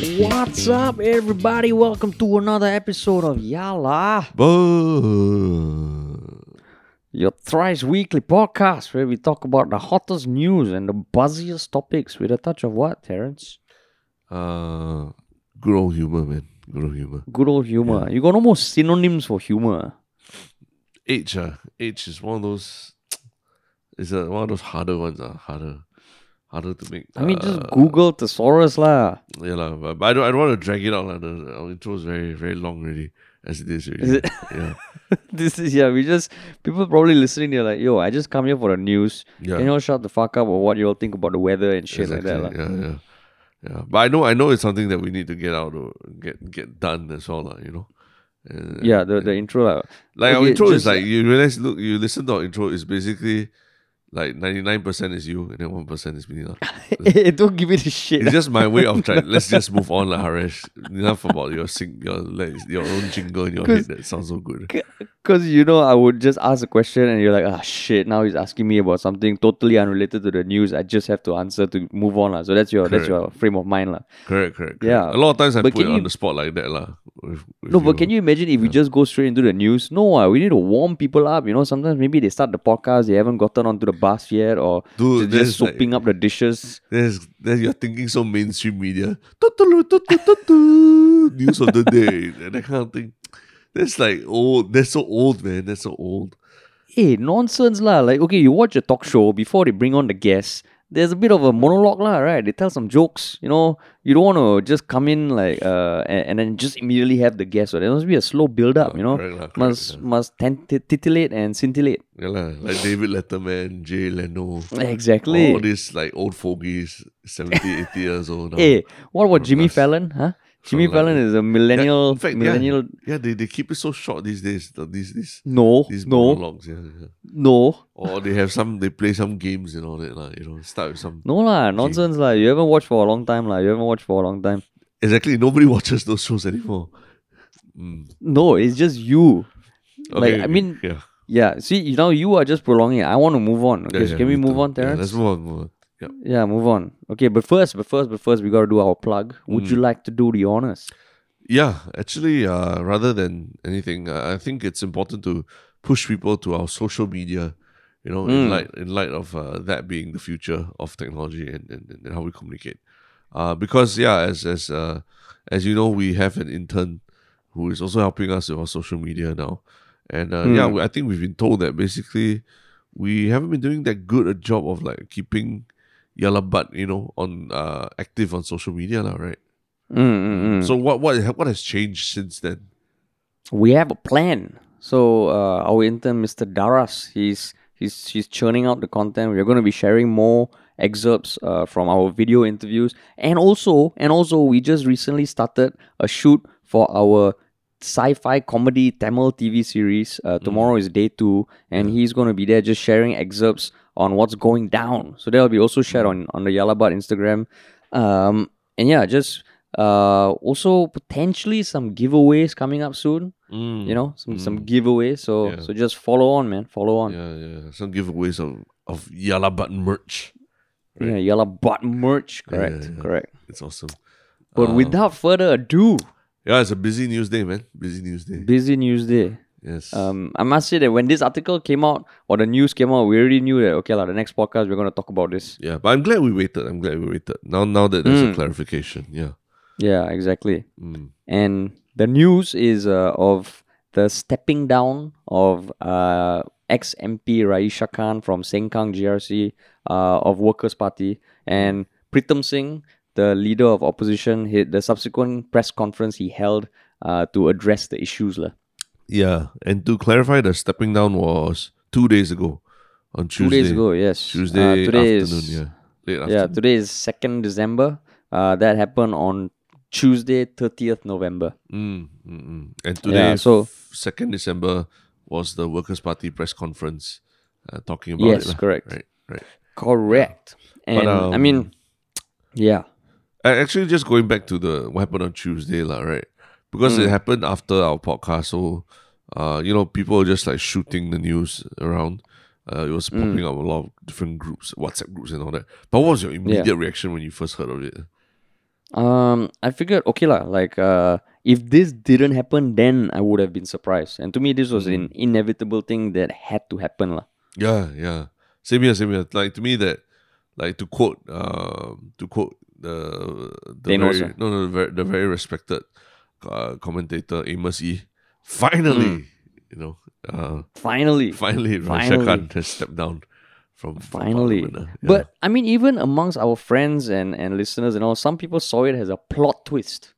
What's up, everybody? Welcome to another episode of Yala, your thrice weekly podcast where we talk about the hottest news and the buzziest topics with a touch of what, Terence? Uh, good old humor, man. Good old humor. Good old humor. You got no more synonyms for humor. H, uh, age is one of those. It's a, one of those harder ones. Uh, harder, harder to make. I mean, just Google thesaurus lah. Yeah, lah. But, I don't. I don't want to drag it out. Like, the our intro is very, very long already, as it is. Already. Is it? Yeah, this is yeah. We just people probably listening. They're like, "Yo, I just come here for the news. yeah. Can you all shut the fuck up or what you all think about the weather and shit exactly. like that?" Yeah, yeah, yeah. But I know, I know, it's something that we need to get out or get get done as well, lah. You know. Uh, Yeah, the the intro. Like our Okay, intro is like you realize look you listen to our intro is basically like ninety nine percent is you and then one percent is me. lah. Don't give it a shit. It's just my way of trying. Let's just move on, lah, Haresh. Enough about your sing, your like, your own jingle in your head. That sounds so good. Because you know, I would just ask a question and you're like, ah, shit. Now he's asking me about something totally unrelated to the news. I just have to answer to move on, lah. So that's your that's your frame of mind, lah. Correct, correct. correct. Yeah. A lot of times I But put it can on the spot like that, lah. with- with No, but can you imagine if we just go straight into the news? No, ah, we need to warm people up. You know, sometimes maybe they start the podcast, they haven't gotten onto the bus yet, or Dude, just there's like- soaping up the dishes. There's, there's you're thinking so mainstream media. News of the day, that kind of thing. That's like old. That's so old, man. That's so old. Hey, nonsense lah. Like, okay, you watch a talk show before they bring on the guests. There's a bit of a monologue lah, right? They tell some jokes. You know, you don't want to just come in like uh and, and then just immediately have the guest. So there must be a slow build up. You know, Correct correct, must yeah. must titillate and scintillate. Yeah, lah. like David Letterman, Jay Leno. Exactly. All these like old fogies, 70, 80 years old now. Hey, what about Jimmy Fallon? Huh? Jimmy like- Fallon is a millennial. in fact, millennial. Yeah, they, they keep it so short these days. the- These these No, these no, monologues. Yeah, yeah. no, Or they have some. They play some games and all that. Like, you know, start with some. no lah. Nonsense lah. You haven't watched for a long time lah. You haven't watched for a long time. Exactly. Nobody watches those shows anymore. Mm. No, it's just you. Like, Okay, I mean, yeah. Yeah, see, you know, you are just prolonging it. I want to move on. Okay, Yeah, so can we move on, Yeah, Terrence? let's move on. Move on. Yeah. Yeah, move on. Okay, but first, but first, but first, we got to do our plug. Would Mm. you like to do the honors? Yeah, actually, uh, rather than anything, uh, I think it's important to push people to our social media. You know, in Mm. light in light of uh, that being the future of technology and, and, and how we communicate. Uh, because yeah, as as uh, as you know, we have an intern who is also helping us with our social media now, and uh, yeah, Mm. we, I think we've been told that basically we haven't been doing that good a job of like keeping Yalla Butt, you know, on uh, active on social media now, right? Mm, mm, mm. So what what what has changed since then? we have a plan. So uh, our intern, Mr. Daras, he's he's he's churning out the content. We're going to be sharing more excerpts uh, from our video interviews, and also and also we just recently started a shoot for our sci-fi comedy Tamil TV series. Uh, tomorrow is day two, and he's going to be there just sharing excerpts on what's going down. So that'll be also shared on on the Yalabat Instagram. Um, and yeah, just uh, also potentially some giveaways coming up soon you know some some giveaways so Mm. Yeah. so just follow on man follow on Yeah, yeah. Some giveaways of of Yalla Button merch. yeah yellow butt merch correct yeah. correct It's awesome. but Um, without further ado Yeah, it's a busy news day, man. Busy news day. busy news day Yes. um i must say that when this article came out or the news came out we already knew that okay like, the next podcast we're going to talk about this yeah, but I'm glad we waited. I'm glad we waited. Now, now that there's Mm. a clarification. Yeah. yeah exactly Mm. and the news is uh, of the stepping down of uh, ex MP Raeesah Khan from Sengkang GRC uh, of Workers' Party and Pritam Singh, the leader of opposition, he, the subsequent press conference he held uh, to address the issues. lah. Yeah, and to clarify, the stepping down was two days ago, on Tuesday. Two days ago, yes. Tuesday uh, today afternoon. is, yeah, late Yeah, afternoon. today is 2nd December. Uh, that happened on Tuesday, 30th November. Mm, mm, mm. And today, Yeah, so- second December, was the Workers' Party press conference uh, talking about Yes, it. lah. correct. Right, right. Correct. And But, I um, mean, yeah. Uh, Actually, just going back to the what happened on Tuesday, lah, right? Because Mm. it happened after our podcast, so uh, you know, people were just like shooting the news around. Uh, it was Mm. popping up a lot of different groups, WhatsApp groups, and all that. But what was your immediate reaction when you first heard of it? Um, I figured okay lah. Like uh, if this didn't happen, then I would have been surprised. And to me, this was Mm. an inevitable thing that had to happen lah. Yeah, yeah. Same here, same here. Like to me that like to quote um to quote the the very, no no the very, the very respected uh, commentator Amos E. Finally, you know, uh Finally, finally Finally. Khan has stepped down from, from finally. Uh, yeah. But I mean, even amongst our friends and and listeners and all, some people saw it as a plot twist,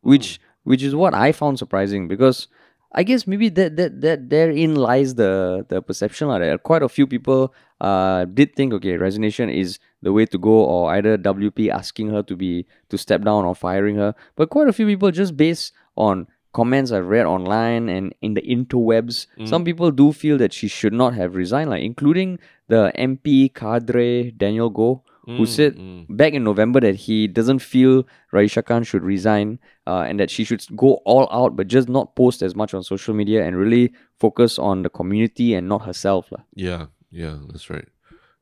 which which is what I found surprising because I guess maybe that that that therein lies the the perception lah. That quite a few people uh did think okay, resignation is the way to go, or either WP asking her to be to step down or firing her. But quite a few people just based on comments I've read online and in the interwebs, some people do feel that she should not have resigned, like including the MP cadre Daniel Goh, who Mm, said mm. back in November that he doesn't feel Raeesah Khan should resign uh, and that she should go all out but just not post as much on social media and really focus on the community and not herself. lah. Yeah, yeah, that's right.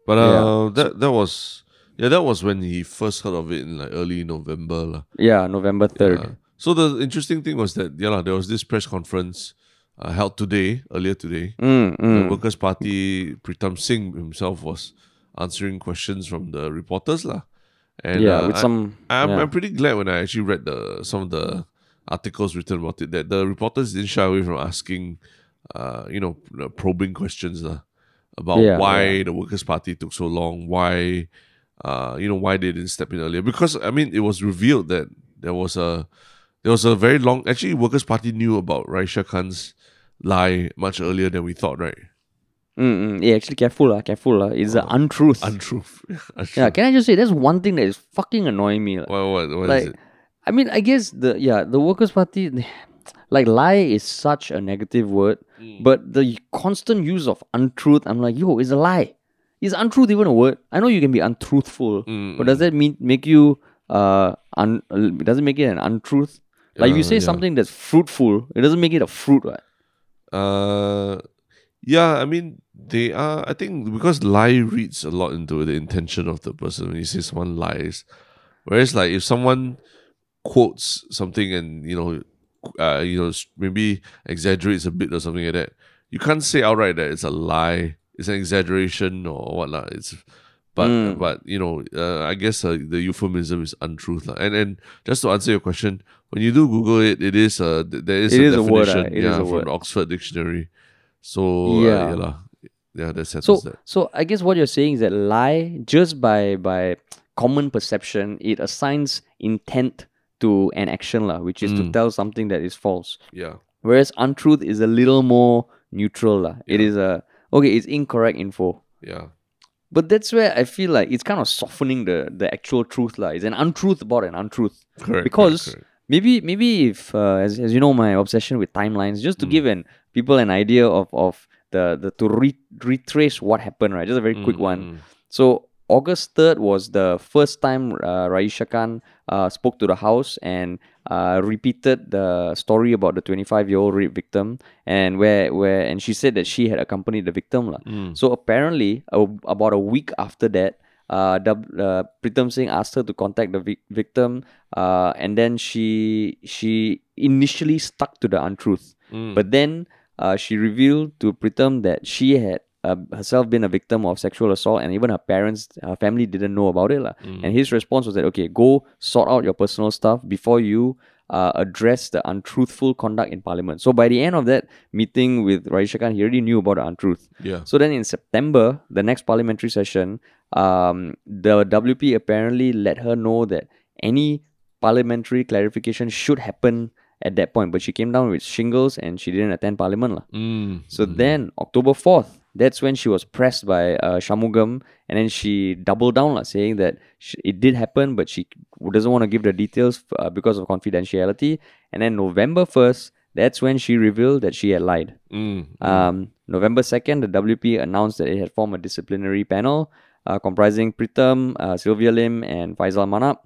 But Yeah. uh, that that was yeah, that was when he first heard of it in like early November, lah. Yeah, November 3rd. Yeah. So the interesting thing was that yeah, lah, there was this press conference uh, held today, earlier today. Mm, The mm. Workers' Party Pritam Singh himself was answering questions from the reporters, lah. And yeah, uh, with I- some. I'm, yeah. I'm pretty glad when I actually read the some of the articles written about it that the reporters didn't shy away from asking, uh, you know, probing questions lah about Yeah, why the Workers' Party took so long, why, uh, you know, why they didn't step in earlier. Because I mean, it was revealed that there was a there was a very long. Actually, Workers' Party knew about Raeesah Khan's lie much earlier than we thought, right? Mm, mm. Yeah, actually, careful, lah, careful. lah. It's an untruth. Untruth. yeah, can I just say that's one thing that is fucking annoying me. lah. What, what, what is like it? I mean, I guess the yeah, the Workers' Party, like lie is such a negative word, Mm. but the constant use of untruth, I'm like, yo, it's a lie. Is untruth even a word? I know you can be untruthful, Mm, but does that mean make you uh un? uh, Does it make it an untruth? Like if you Uh, say yeah. something that's fruitful, it doesn't make it a fruit, right? Uh, yeah, I mean, they are. I think because lie reads a lot into the intention of the person when you say someone lies. Whereas, like, if someone quotes something and you know, uh, you know, maybe exaggerates a bit or something like that, you can't say outright that it's a lie. It's an exaggeration or whatnot. It's, but Mm. but you know, uh, I guess uh, the euphemism is untruth, lah. And and just to answer your question, when you do Google it, it is uh, there is It a is a word, definition, ah. It is yeah, a from word. the Oxford Dictionary. So Yeah. uh, yeah. Yeah, that settles So that. so I guess what you're saying is that lie just by by common perception, it assigns intent to an action, lah, which is to Mm. tell something that is false. Yeah, Whereas untruth is a little more neutral. lah. It is a okay, it's incorrect info. yeah, But that's where I feel like it's kind of softening the, the actual truth. lah. It's an untruth about an untruth. correct. Because correct, correct. maybe maybe if uh, as, as you know my obsession with timelines, just to Mm. give an people an idea of, of the, the to re- retrace what happened, right? Just a very quick Mm, one. mm, So August 3rd was the first time uh, Raeesah Khan uh, spoke to the House and uh, repeated the story about the 25 year old rape victim and where where and she said that she had accompanied the victim mm, So apparently a, about a week after that uh, uh, Pritam Singh asked her to contact the vic- victim uh, and then she she initially stuck to the untruth mm. but then uh, she revealed to Pritam that she had uh, herself been a victim of sexual assault, and even her parents, her family didn't know about it. Mm. And his response was that, okay, go sort out your personal stuff before you uh, address the untruthful conduct in parliament. So by the end of that meeting with Raeesah Khan, he already knew about the untruth. yeah, So then in September, the next parliamentary session, um, the WP apparently let her know that any parliamentary clarification should happen at that point. But she came down with shingles and she didn't attend parliament. lah. mm, So mm. then October 4th, that's when she was pressed by uh, Shanmugam and then she doubled down, lah, saying that sh it did happen, but she doesn't want to give the details uh, because of confidentiality. And then November 1st, that's when she revealed that she had lied. Mm, mm. Um, November 2nd, the WP announced that it had formed a disciplinary panel uh, comprising Pritam, uh, Sylvia Lim, and Faisal Manap.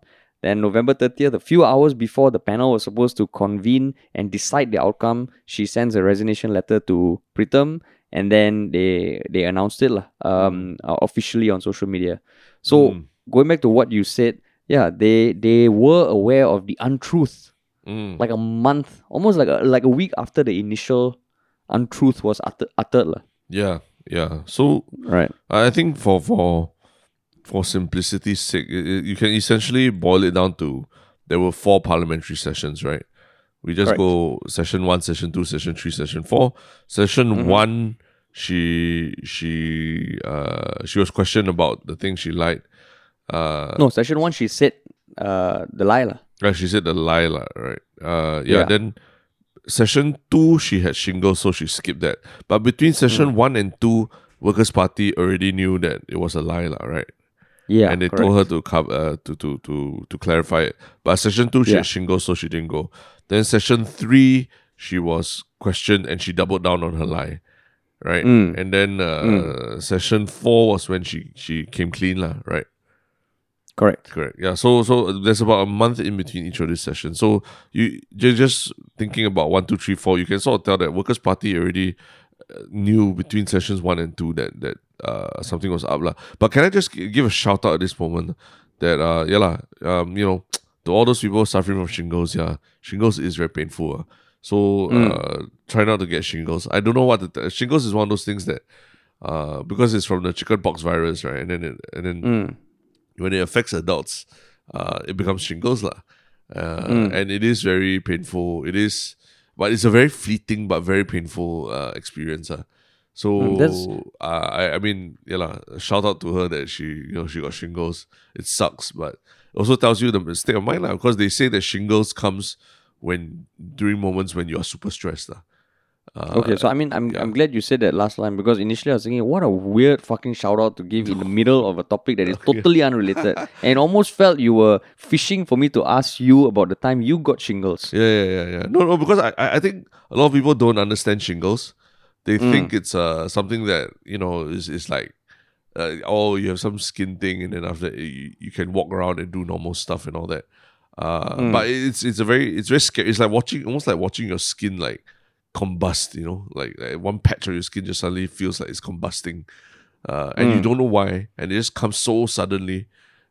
Then, November 30th, a few hours before the panel was supposed to convene and decide the outcome, she sends a resignation letter to Pritam and then they they announced it um, uh, officially on social media. So, Mm. going back to what you said, yeah, they they were aware of the untruth Mm. like a month, almost like a like a week after the initial untruth was uttered. uttered. Yeah, yeah. So Right. I think for for for simplicity's sake, you can essentially boil it down to there were four parliamentary sessions, right? We just Correct. go session one, session two, session three, session four. Session Mm-hmm. one, she she uh she was questioned about the things she liked. Uh, No, session one, she said uh, the lie. lah. uh, she said the lie, lah, right? Uh, yeah, Yeah. Then session two, she had shingles, so she skipped that. But between Mm. session one and two, Workers' Party already knew that it was a lie, right? Yeah. and they correct. told her to cover uh, to, to to to clarify it. But session two, she Yeah. had shingles, so she didn't go. Then session three, she was questioned and she doubled down on her lie, right? Mm. And then uh, session four was when she she came clean, lah, right? Correct. Correct. Yeah. So so there's about a month in between each of these sessions. So you you're just thinking about one, two, three, four. You can sort of tell that Workers' Party already uh, knew between sessions one and two that that uh something was up lah. But can I just give a shout out at this moment that uh yeah lah, um you know to all those people suffering from shingles yeah shingles is very painful ah. so uh try not to get shingles. I don't know what the shingles is one of those things that uh because it's from the chickenpox virus right and then it, and then Mm. when it affects adults, uh, it becomes shingles lah. Uh, Mm. And it is very painful. It is, but it's a very fleeting but very painful uh, experience. Uh. So Mm, uh, I, I mean, yeah, lah, shout out to her that she, you know, she got shingles. It sucks, but it also tells you the state of mind lah. Because they say that shingles comes when during moments when you are super stressed lah. Uh, Okay, so I mean, I'm I'm glad you said that last line because initially I was thinking, what a weird fucking shout out to give in the middle of a topic that is totally unrelated, and almost felt you were fishing for me to ask you about the time you got shingles. Yeah, yeah, yeah, yeah. No, no, because I I think a lot of people don't understand shingles. They think it's uh something that you know is is like, uh, oh, you have some skin thing, and then after you, you can walk around and do normal stuff and all that. Uh, but it's it's a very it's very scary. It's like watching almost like watching your skin like combust. You know, like, like one patch of your skin just suddenly feels like it's combusting, uh, and you don't know why, and it just comes so suddenly,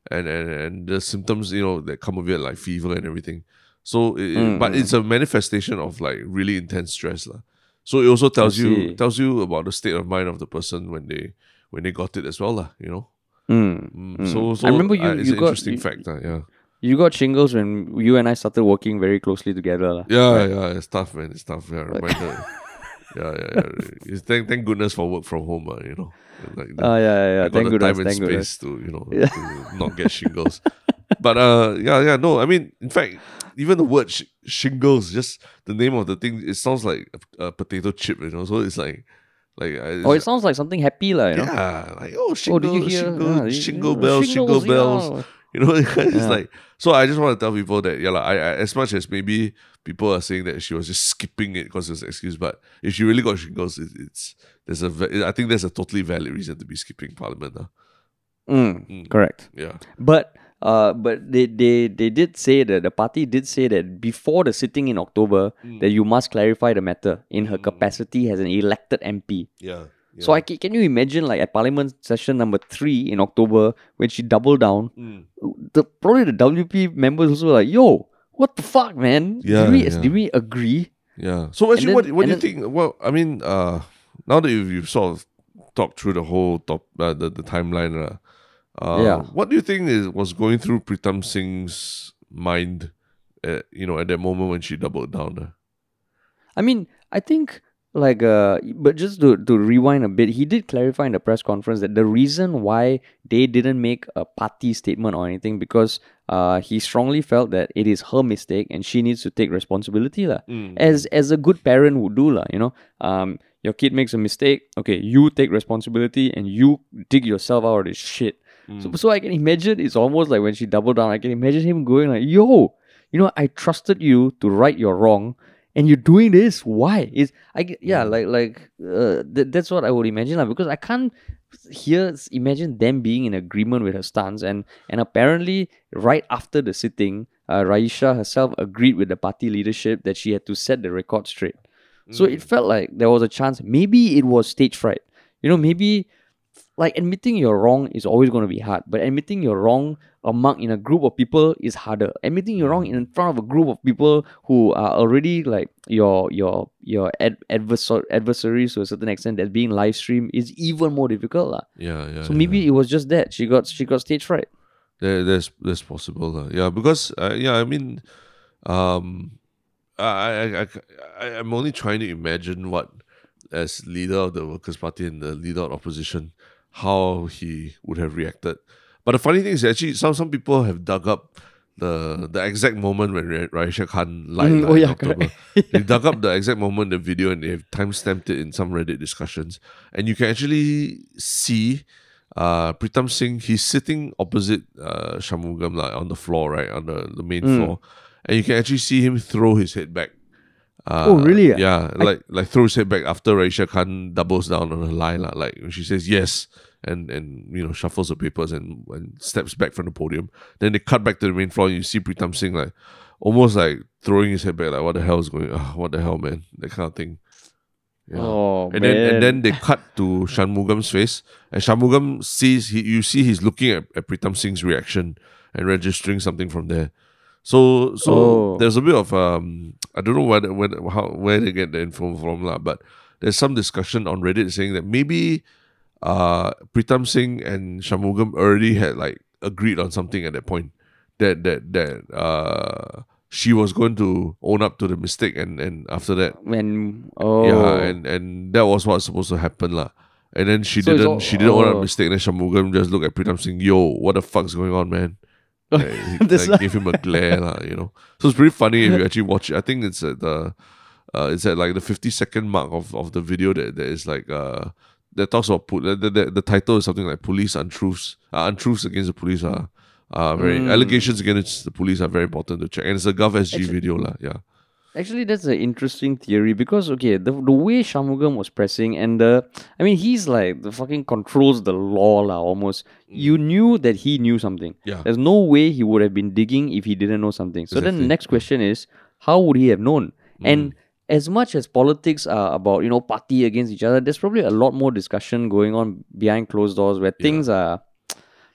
and and and the symptoms you know that come with it like fever and everything. So, it, it- but it's a manifestation of like really intense stress, lah. So it also tells you tells you about the state of mind of the person when they when they got it as well, lah. You know. Mm. Mm, So, so I remember you- uh, it's you an got- interesting you- fact, uh, yeah. You got shingles when you and I started working very closely together. lah. Yeah, yeah, it's tough, man. It's tough. Yeah, reminder. yeah, yeah, yeah. It's, thank, thank goodness for work from home, uh, you know. Like, Oh yeah, yeah, yeah. Got Thank the goodness, time and thank goodness. space to you know to not get shingles. but uh, yeah, yeah, no. I mean, in fact, even the word sh- shingles, just the name of the thing, it sounds like a, a potato chip, you know. So it's like, like Oh, it sounds like something happy, lah. You know. yeah, like oh, Oh, shingle, did you hear? shingle, Yeah, you- shingle bells, shingle bells. yeah. You know, it's Yeah. like so. I just want to tell people that yeah, like, I, I as much as maybe people are saying that she was just skipping it because it's an excuse, but if she really got shingles, it, it's there's a I think there's a totally valid reason to be skipping Parliament. Uh. Mm, correct. Yeah. But uh, but they, they they did say that the party did say that before the sitting in October that you must clarify the matter in her capacity as an elected MP. Yeah. So I ca- can you imagine like at Parliament session number three in October when she doubled down, Mm. the probably the WP members also were like, yo, what the fuck, man? Yeah, did we yeah. did we agree? Yeah. So actually, then- what what do you and think? Well, I mean, uh, now that you've, you've sort of talked through the whole top uh, the the timeline, uh, uh, Yeah. What do you think is was going through Pritam Singh's mind? At, you know, at that moment when she doubled down. Uh? I mean, I think like uh but just to to rewind a bit, he did clarify in the press conference that the reason why they didn't make a party statement or anything because uh he strongly felt that it is her mistake and she needs to take responsibility lah. As as a good parent would do lah, you know. Um your kid makes a mistake, okay, you take responsibility and you dig yourself out of this shit. So, so I can imagine it's almost like when she doubled down, I can imagine him going like, yo, you know, I trusted you to right your wrong and you're doing this. Why? Is I yeah, like like uh, th- that's what I would imagine like, because I can't here imagine them being in agreement with her stance and and apparently right after the sitting, uh, Raeesah herself agreed with the party leadership that she had to set the record straight. So it felt like there was a chance. Maybe it was stage fright. You know, maybe like admitting you're wrong is always going to be hard, but admitting you're wrong among in a group of people is harder. Admitting you're wrong in front of a group of people who are already like your your your ad- adversar- adversaries to a certain extent that being live streamed is even more difficult. lah. Yeah, yeah. So maybe it was just that she got she got stage fright. There, there's there's possible. lah. Yeah, because uh, yeah, I mean, um, I, I, I, I, I'm only trying to imagine what, as leader of the Workers' Party and the leader of opposition, how he would have reacted. But the funny thing is, actually, some some people have dug up the the exact moment when Ra- Raeesah Khan lied. Mm, oh, yeah, October. they dug up the exact moment in the video and they have timestamped it in some Reddit discussions, and you can actually see. Uh, Pritam Singh, he's sitting opposite uh, Shanmugam like, on the floor, right, on the, the main Mm. floor, and you can actually see him throw his head back. Uh, Oh, really? Yeah, like like throw his head back after Raeesah Khan doubles down on her lie, lah. Like when she says yes, and and you know shuffles the papers and, and steps back from the podium. Then they cut back to the main floor, and you see Pritam Singh like almost like throwing his head back, like what the hell is going? on? what the hell, man? That kind of thing. Yeah. Oh And man. then and then they cut to Shanmugam's face, and Shanmugam sees he you see he's looking at, at Pritam Singh's reaction and registering something from there. So so Oh. there's a bit of um I don't know whether, whether how where they get the info from lah, but there's some discussion on Reddit saying that maybe uh Pritam Singh and Shanmugam already had like agreed on something at that point that that that uh she was going to own up to the mistake and and after that when oh yeah, and and that was what's supposed to happen, lah. And then she So didn't. all- she didn't own up oh. mistake. Then Shanmugam just looked at Pritam Singh. Yo, what the fuck's going on, man? Like, like, gave him a glare, lah. You know. So it's pretty funny if you actually watch it. I think it's at the, uh, it's at like the fifty second mark of, of the video that that is like uh that talks about put the, the, the title is something like police untruths uh, untruths against the police are. Uh, very Mm. allegations against the police are very important to check, and it's a Gov SG video, lah. Yeah, Actually, that's an interesting theory because okay, the the way Shanmugam was pressing and the, I mean, he's like the fucking controls the law lah almost. You knew that he knew something. yeah. There's no way he would have been digging if he didn't know something. So then the next question is, how would he have known? Mm. And as much as politics are about you know party against each other, there's probably a lot more discussion going on behind closed doors where things are,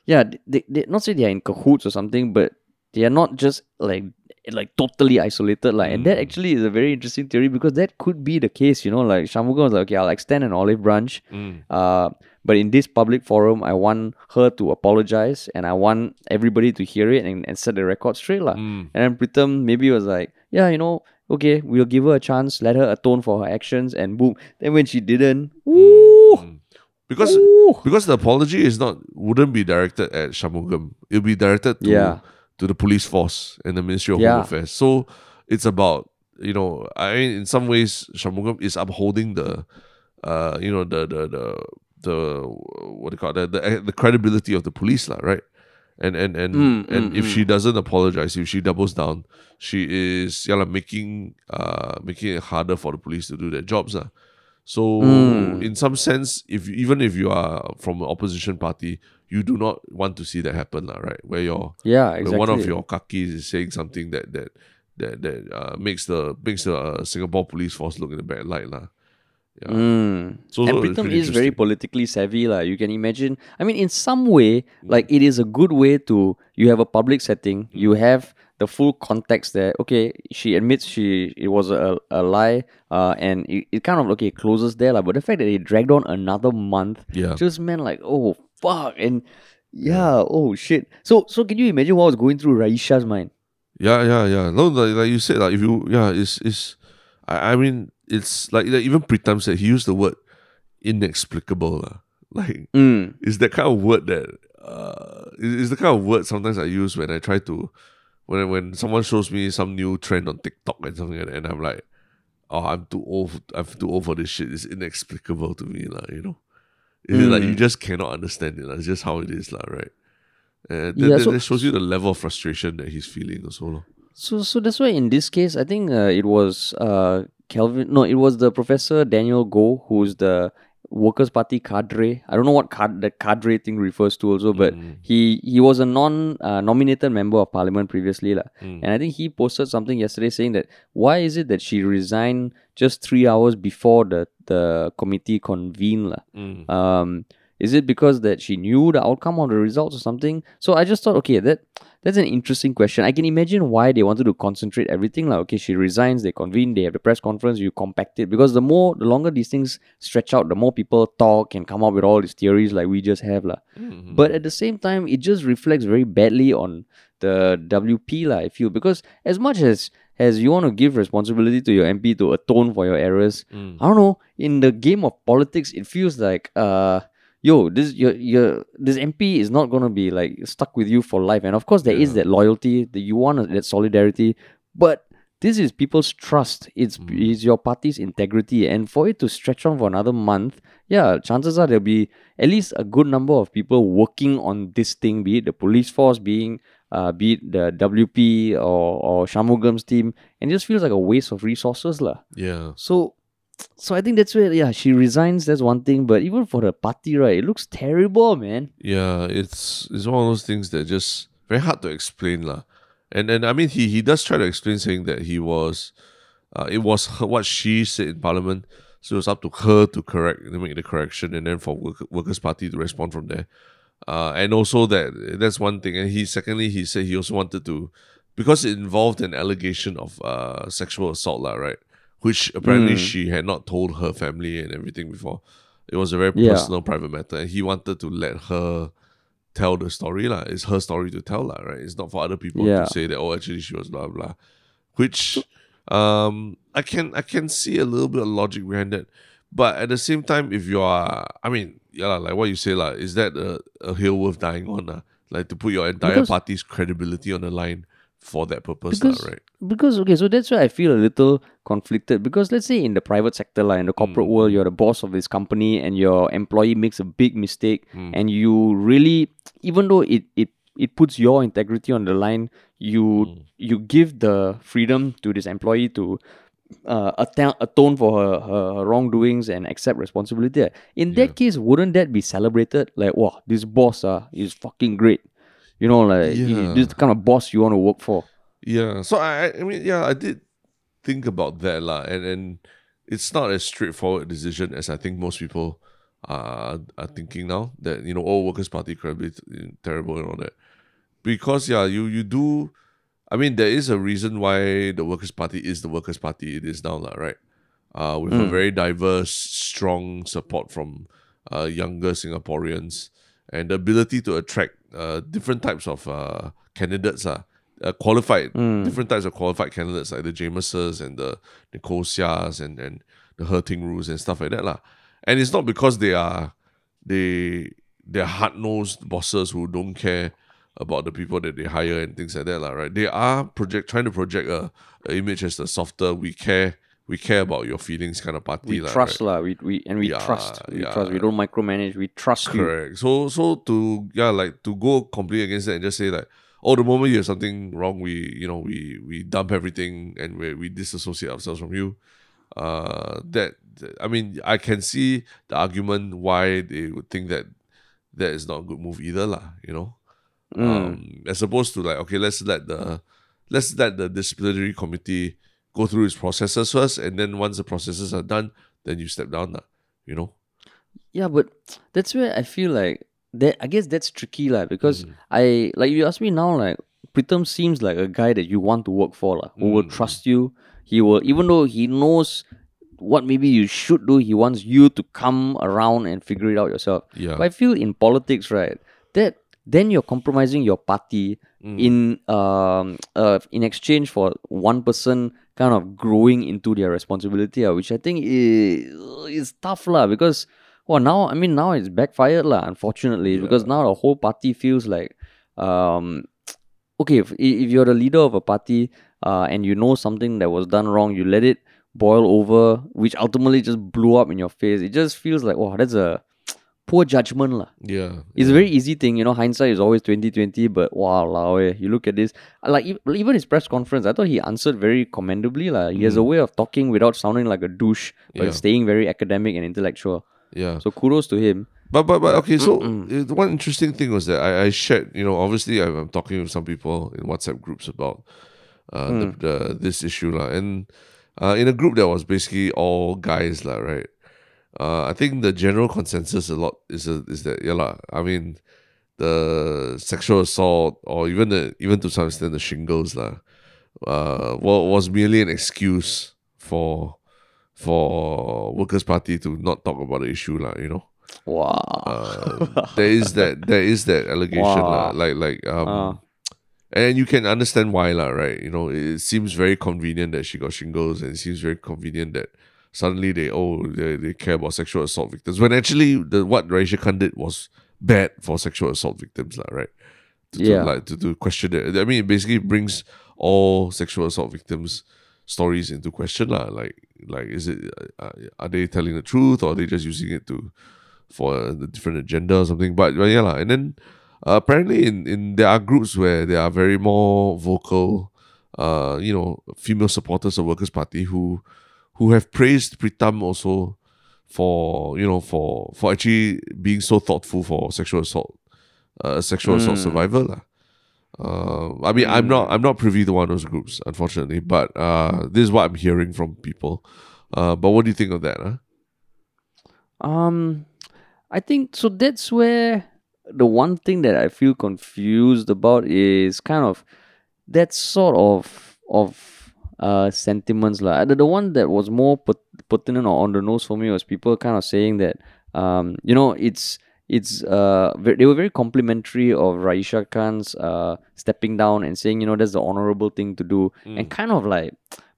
yeah, they, they not say they are in cahoots or something, but they are not just like like totally isolated like and that Mm. actually is a very interesting theory because that could be the case you know like Shanmugam was like okay I'll extend an olive branch Mm. uh, but in this public forum I want her to apologize and I want everybody to hear it and, and set the record straight lah. Mm. and then Pritam maybe was like yeah you know okay we'll give her a chance let her atone for her actions and boom then when she didn't woo, Mm. Because because the apology is not wouldn't be directed at Shanmugam. It'll be directed to Yeah. To the police force and the Ministry of Yeah. Home Affairs. So it's about you know I mean in some ways Shanmugam is upholding the uh you know the the the the what do you call it the the, the credibility of the police lah right. And and and Mm, and mm, if mm. she doesn't apologize, if she doubles down, she is yeah, like, making uh making it harder for the police to do their jobs. lah. So Mm. in some sense, if even if you are from an opposition party, you do not want to see that happen, lah, right? Where your yeah exactly one of your kakis is saying something that that that that uh, makes the makes the uh, Singapore police force look in a bad light, lah. Yeah. Mm. So, and Pritam is very politically savvy, like you can imagine. I mean, in some way, Mm. like it is a good way to you have a public setting, you have the full context there. Okay, she admits she it was a, a lie, uh, and it, it kind of okay closes there, like, but the fact that it dragged on another month yeah. just meant like oh fuck and yeah, oh shit. So so can you imagine what was going through Raeesah's mind? Yeah, yeah, yeah. No, like, like you said, like if you, yeah, it's, it's. I, I mean, it's like, like even Pritam said he used the word inexplicable, lah. Like Mm. it's that kind of word that, uh, it's the kind of word sometimes I use when I try to, when when someone shows me some new trend on TikTok and something like that, and I'm like, oh, I'm too old, I'm too old for this shit. It's inexplicable to me, lah. You know, it's like you Mm. just cannot understand it. lah. It's just how it is, lah. Right. And that, Yeah, so- that shows you the level of frustration that he's feeling also. lah. So, so that's why in this case, I think uh, it was uh, Kelvin. No, it was the Professor Daniel Goh, who's the Workers' Party cadre. I don't know what cad- the cadre thing refers to also, but Mm. he he was a non uh, nominated member of parliament previously, lah. Mm. And I think he posted something yesterday saying that why is it that she resigned just three hours before the the committee convened, lah. Mm. Um, Is it because that she knew the outcome or the results or something? So I just thought, okay, that that's an interesting question. I can imagine why they wanted to concentrate everything. Like, okay, she resigns, they convene, they have the press conference, you compact it. Because the more, the longer these things stretch out, the more people talk and come up with all these theories like we just have. La. Mhm. But at the same time, it just reflects very badly on the WP, la, I feel. Because as much as as you want to give responsibility to your MP to atone for your errors, Mm. I don't know. In the game of politics, it feels like uh yo, this your your this MP is not gonna be like stuck with you for life. And of course there is Yeah. that loyalty that you want that solidarity, but this is people's trust. It's Mm. it's your party's integrity. And for it to stretch on for another month, yeah, chances are there'll be at least a good number of people working on this thing, be it the police force, being uh, be it the WP or, or Shanmugam's team, and it just feels like a waste of resources. lah. Yeah. So, so I think that's where yeah she resigns. That's one thing, but even for the party, right, it looks terrible, man. Yeah, it's it's one of those things that just very hard to explain, lah. And and I mean, he he does try to explain, saying that he was, uh, it was her, what she said in Parliament, so it was up to her to correct, to make the correction, and then for work, Workers' Party to respond from there. Uh, and also that that's one thing. And he secondly he said he also wanted to, because it involved an allegation of uh sexual assault, lah, right? Which apparently Mm. she had not told her family and everything before. It was a very Yeah. personal, private matter, and he wanted to let her tell the story lah. It's her story to tell lah, right? It's not for other people Yeah. to say that oh actually she was blah blah. Which um I can I can see a little bit of logic behind that. But at the same time, if you are I mean, yeah, lah, like what you say, lah, is that a, a hill worth dying on? lah? Like to put your entire Because- party's credibility on the line for that purpose, Because right? because okay, so that's why I feel a little conflicted. Because let's say in the private sector, like in the corporate Mm. world, you're the boss of this company, and your employee makes a big mistake, Mm. and you really, even though it it it puts your integrity on the line, you Mm. you give the freedom to this employee to uh, atone, atone for her, her, wrongdoings and accept responsibility. In that case, wouldn't that be celebrated? Like, wow, this boss uh, is fucking great. You know, like Yeah. this kind of boss you want to work for. Yeah. So I I- mean yeah, I did think about that lah, and and it's not as straightforward decision as I think most people are are thinking now. That you know, all Workers' Party is terrible and all that. Because yeah, you you do. I mean, there is a reason why the Workers' Party is the Workers' Party it is now, lah, right? Uh, with a Mm. very diverse, strong support from uh, younger Singaporeans and the ability to attract uh, different types of uh, candidates, uh, uh, qualified, Mm. different types of qualified candidates like the Jamesons and the Nicole Seahs and, and the He Ting Rus and stuff like that. lah. And it's not because they are they they're hard nosed bosses who don't care about the people that they hire and things like that, lah, right? They are project trying to project a, a image as the softer, we care we care about your feelings kind of party. we lah, trust right? lah. We, we and we Yeah, trust. We yeah. trust. We don't micromanage. We trust you. Correct. So so to yeah, like to go completely against that and just say like, oh, the moment you have something wrong, we you know we we dump everything and we we disassociate ourselves from you. Uh, that I mean, I can see the argument why they would think that that is not a good move either, lah. You know, Mm. um, as opposed to like, okay, let's let the let's let the disciplinary committee go through its processes first, and then once the processes are done, then you step down. You know. Yeah, but that's where I feel like that. I guess that's tricky, lah. Because Mm. I like you ask me now, like Pritam seems like a guy that you want to work for, lah. Who will Mm. trust you. He will, even though he knows what maybe you should do, he wants you to come around and figure it out yourself. Yeah. But I feel in politics, right, that then you're compromising your party Mm. in um uh in exchange for one person kind of growing into their responsibility, ah, which I think is, is tough lah because well now I mean now it's backfired lah unfortunately because now the whole party feels like um okay if, if you're the leader of a party uh and you know something that was done wrong you let it boil over which ultimately just blew up in your face it just feels like wow that's a poor judgment lah Yeah. it's yeah. a very easy thing, you know. Hindsight is always twenty twenty, but wow, lao, eh, you look at this. Like even his press conference, I thought he answered very commendably. lah. He has a way of talking without sounding like a douche, but Mm. Yeah. staying very academic and intellectual. Yeah. So kudos to him. But but but okay. So uh, the one interesting thing was that I, I shared. You know, obviously I'm, I'm talking with some people in WhatsApp groups about uh, the, the this issue lah, and uh, in a group that was basically all guys lah, right? Uh, I think the general consensus a lot is a, is that yeah lah. I mean, the sexual assault or even the even to some extent the shingles lah, uh, wa- was merely an excuse for for Workers' Party to not talk about the issue lah. You know, Wow. uh, there is that there is that allegation. Wow. Like like um. Uh. And you can understand why, lah, right? You know, it seems very convenient that she got shingles, and it seems very convenient that suddenly they oh they, they care about sexual assault victims when actually the what Raeesah Khan did was bad for sexual assault victims, lah, right? To, to, Yeah. like to, to question it. I mean, it basically brings all sexual assault victims' stories into question, lah. Like like is it uh, are they telling the truth or are they just using it to for a different agenda or something? But, but yeah, lah. And then uh, apparently in, in there are groups where there are very more vocal uh you know female supporters of workers party who who have praised pritam also for you know for for actually being so thoughtful for sexual assault uh sexual assault Mm. survivor lah. Uh, I mean, I'm not I'm not privy to one of those groups, unfortunately, but uh, this is what I'm hearing from people. Uh, but what do you think of that? Huh? Um, I think so. That's where the one thing that I feel confused about is kind of that sort of of uh sentiments lah. The, the one that was more pertinent or on the nose for me was people kind of saying that um you know it's it's uh they were very complimentary of Raeesah Khan's uh stepping down and saying you know that's the honorable thing to do and kind of like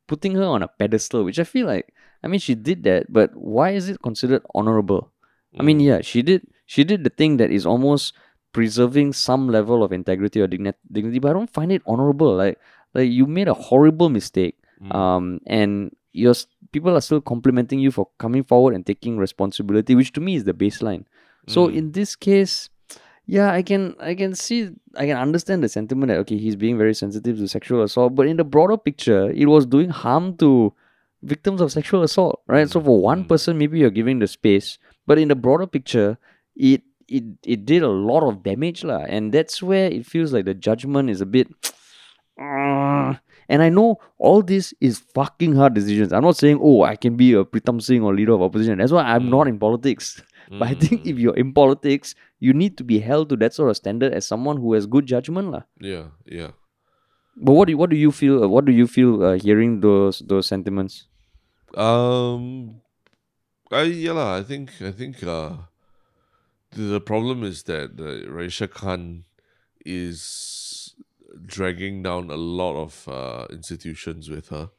putting her on a pedestal, which I feel like I mean she did that, but why is it considered honorable? I mean, yeah, she did she did the thing that is almost preserving some level of integrity or dignity, but I don't find it honorable. Like like you made a horrible mistake, mm. um, and you're people are still complimenting you for coming forward and taking responsibility, which to me is the baseline. So mm. in this case, yeah, I can I can see I can understand the sentiment that okay, he's being very sensitive to sexual assault, but in the broader picture, it was doing harm to victims of sexual assault, right? So mm. for one person, maybe you're giving the space, but in the broader picture, it it it did a lot of damage, lah, and that's where it feels like the judgment is a bit. "Ah." and I know all this is fucking hard decisions. I'm not saying, oh, I can be a Pritam Singh or leader of opposition. That's why I'm not in politics. But I think if you're in politics, you need to be held to that sort of standard as someone who has good judgment, lah. Yeah, yeah. But what do you, what do you feel? Uh, what do you feel uh, hearing those those sentiments? Um, I yeah lah. I think I think uh, the, the problem is that uh, Raeesah Khan is dragging down a lot of uh, institutions with her.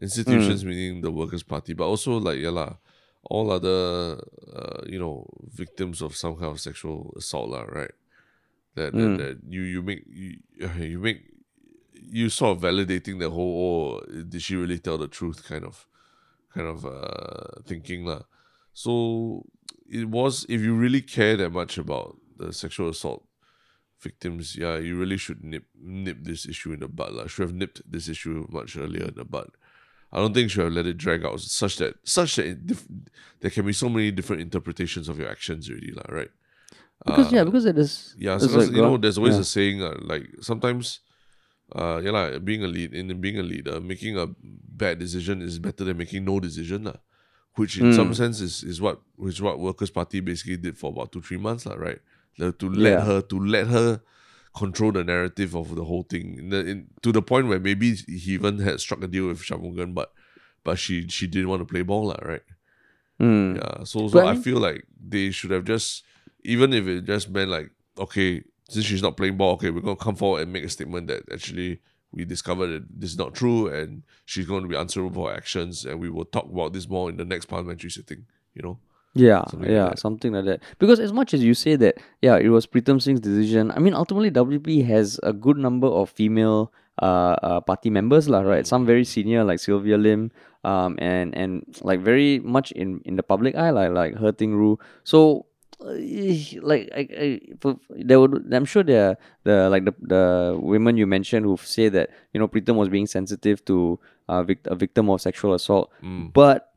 Institutions meaning the Workers' Party, but also like yeah lah, all other uh, you know victims of some kind of sexual assault lah, right? That, that, that you you make you you make you sort of validating the whole oh did she really tell the truth kind of kind of uh, thinking lah. So it was if you really care that much about the sexual assault victims, yeah, you really should nip nip this issue in the bud lah. Should have nipped this issue much earlier in the bud. I don't think should have let it drag out such that such that diff- there can be so many different interpretations of your actions already lah, right? Because yeah, because it is. Yeah, so because, like, you know, uh, there's always yeah. a saying uh, like sometimes, uh, yeah, like being a lead in being a leader, making a bad decision is better than making no decision, lah. Which in Hmm. some sense is, is what which is what Workers Party basically did for about two three months, lah, right? The- to let Yeah. her to let her control the narrative of the whole thing, in the, in, to the point where maybe he even had struck a deal with Shanmugam, but but she she didn't want to play ball, lah, right? Hmm. Yeah. So so But I feel like they should have just even if it just meant like, okay, since she's not playing ball, okay, we're gonna come forward and make a statement that actually we discovered that this is not true and she's going to be answerable for her actions and we will talk about this more in the next parliamentary sitting, you know? Yeah, Something yeah, that. something like that. Because as much as you say that, yeah, it was Pritam Singh's decision. I mean, ultimately, WP has a good number of female uh, uh party members, lah, right? Some very senior, like Sylvia Lim, um, and and like very much in in the public eye, like like He Ting Ru. So. uh, like I, I for, there would I'm sure there are the like the the women you mentioned who say that you know Pritam was being sensitive to uh, vict- a victim of sexual assault, but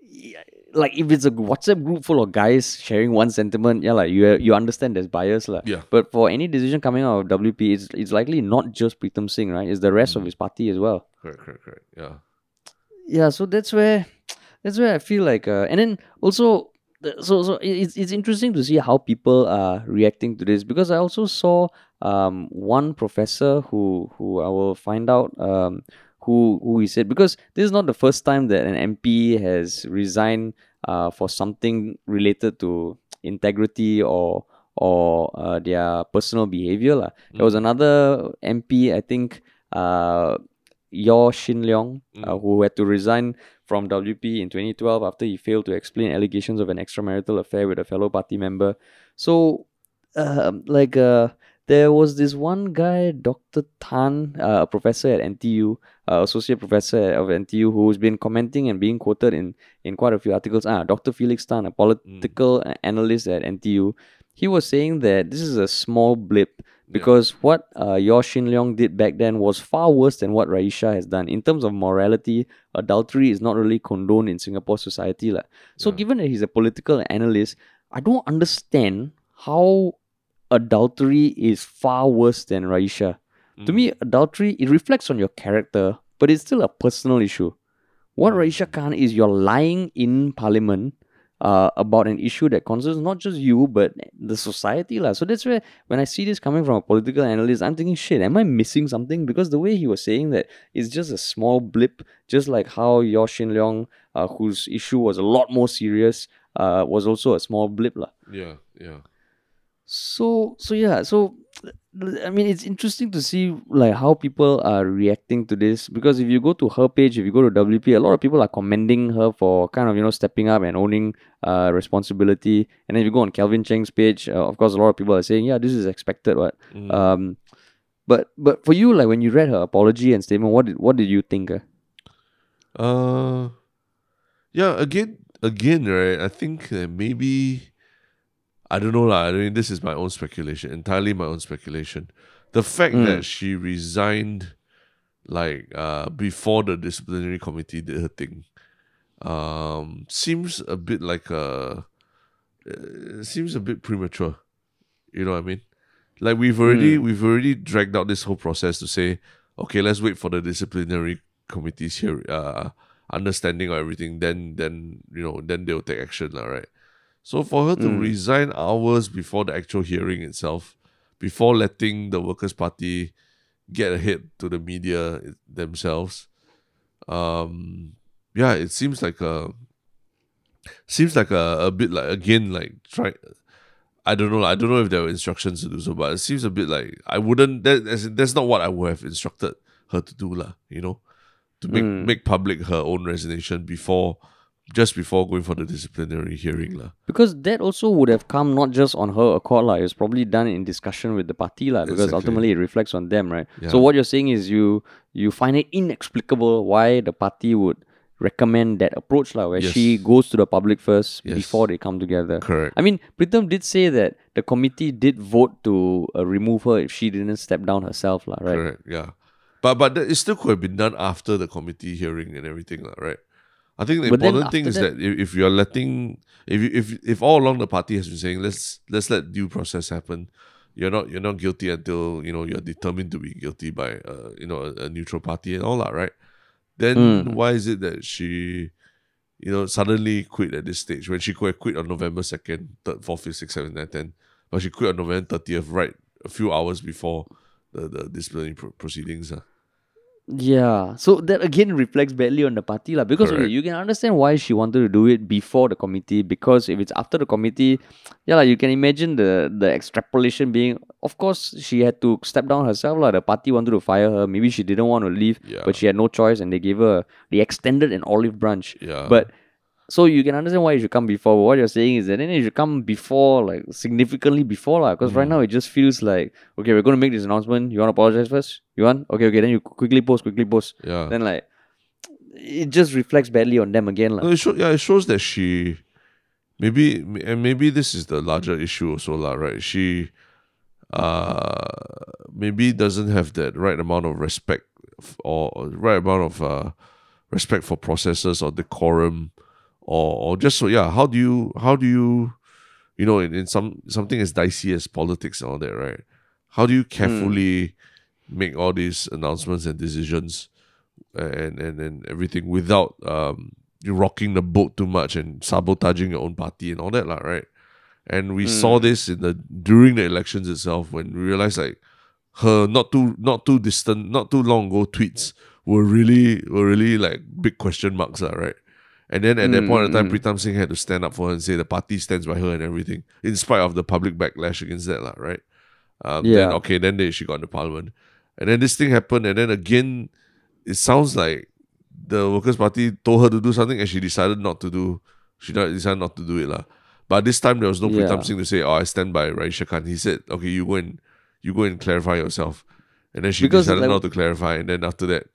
yeah, like if it's a WhatsApp group full of guys sharing one sentiment, yeah, like you you understand there's bias, lah. Yeah. But for any decision coming out of WP, it's it's likely not just Pritam Singh, right? It's the rest of Mm. his party as well. Correct, correct, correct. Yeah. Yeah, so that's where that's where I feel like, uh, and then also, so so it's it's interesting to see how people are reacting to this because I also saw um one professor who who I will find out um who who he said because this is not the first time that an MP has resigned uh for something related to integrity or or uh, their personal behavior lah. There was another MP I think uh Yaw Shin Leong, uh, who had to resign from WP in 2012 after he failed to explain allegations of an extramarital affair with a fellow party member. So, um, like, uh, there was this one guy, Dr. Tan, uh, a professor at NTU, uh, associate professor of NTU, who's been commenting and being quoted in, in quite a few articles. Ah, Dr. Felix Tan, a political analyst at NTU, he was saying that this is a small blip because what uh, Yaw Shin Leong did back then was far worse than what Raeesah has done. In terms of morality, adultery is not really condoned in Singapore society. lah. So, given that he's a political analyst, I don't understand how adultery is far worse than Raeesah. To me, adultery, it reflects on your character, but it's still a personal issue. What Raeesah Khan is, you're lying in parliament uh, about an issue that concerns not just you, but the society. lah. So that's where, when I see this coming from a political analyst, I'm thinking, shit, am I missing something? Because the way he was saying that it's just a small blip, just like how Yaw Shin Leong, uh, whose issue was a lot more serious, uh, was also a small blip. lah. Yeah, yeah. So so yeah, so I mean it's interesting to see like how people are reacting to this because if you go to her page, if you go to WP, a lot of people are commending her for kind of you know stepping up and owning uh responsibility. And then if you go on Calvin Cheng's page, uh, of course a lot of people are saying, yeah, this is expected. What? Um, but but for you, like when you read her apology and statement, what did what did you think? Uh? Uh, yeah. Again, again, right? I think that maybe I don't know lah. I mean, this is my own speculation, entirely my own speculation. The fact that she resigned, like uh, before the disciplinary committee did her thing, um, seems a bit like a uh, seems a bit premature. You know what I mean? Like we've already we've already dragged out this whole process to say, okay, let's wait for the disciplinary committees here, uh, understanding of everything. Then then you know then they'll take action, lah, right? So for her to resign hours before the actual hearing itself, before letting the Workers' Party get ahead to the media themselves, um, yeah, it seems like a seems like a, a bit like again like try. I don't know. I don't know if there were instructions to do so, but it seems a bit like I wouldn't. That that's, that's not what I would have instructed her to do, lah. You know, to make make public her own resignation before, just before going for the disciplinary hearing, lah. Because that also would have come not just on her accord, like, it was probably done in discussion with the party, like, because Exactly. ultimately it reflects on them, right? Yeah. So what you're saying is you you find it inexplicable why the party would recommend that approach, like, where Yes. she goes to the public first Yes. before they come together. Correct. I mean, Pritam did say that the committee did vote to uh, remove her if she didn't step down herself, lah, right? Correct. Yeah, but but it still could have been done after the committee hearing and everything, lah, right? I think the But important thing is that- that, if, you're letting if you, if if all along the party has been saying let's let's let due process happen, you're not you're not guilty until you know you're determined to be guilty by uh you know a, a neutral party and all that, right? Then Mm. why is it that she you know suddenly quit at this stage when she could have quit on November second, third, fourth, fifth, sixth, seventh, ninth, tenth, but she quit on November thirtieth, right a few hours before the the disciplinary pro- proceedings. Uh. Yeah, so that again reflects badly on the party lah. Because okay, you can understand why she wanted to do it before the committee. Because if it's after the committee, yeah, like, you can imagine the the extrapolation being. Of course, she had to step down herself lah. The party wanted to fire her. Maybe she didn't want to leave, Yeah. but she had no choice, and they gave her they extended an olive branch. Yeah. But so you can understand why you should come before. But what you're saying is that then you should come before, like significantly before, lah. Because Mm. right now it just feels like okay, we're going to make this announcement. You want to apologize first? You want? Okay, okay. Then you quickly post, quickly post. Yeah. Then like it just reflects badly on them again, No, lah. it show, yeah, it shows that she maybe and maybe this is the larger issue also, lah, right? She uh maybe doesn't have that right amount of respect or, or right amount of uh respect for processes or decorum or or just so yeah, how do you how do you you know in, in some something as dicey as politics and all that, right? How do you carefully make all these announcements and decisions and and, and everything without um you're rocking the boat too much and sabotaging your own party and all that, lah, right? And we saw this in the during the elections itself when we realized like her not too not too distant, not too long ago tweets were really were really like big question marks, lah, right? And then at that point in time, mm, mm, Pritam mm. Singh had to stand up for her and say the party stands by her and everything, in spite of the public backlash against that, lah, right? Um, Then okay, then they, she got into parliament, and then this thing happened, and then again, it sounds like the Workers' Party told her to do something, and she decided not to do. She decided not to do it, lah. But this time there was no Yeah. Pritam Singh to say, "Oh, I stand by Raeesah Khan." He said, "Okay, you go and you go and clarify yourself," and then she Because, decided like- not to clarify, and then after that,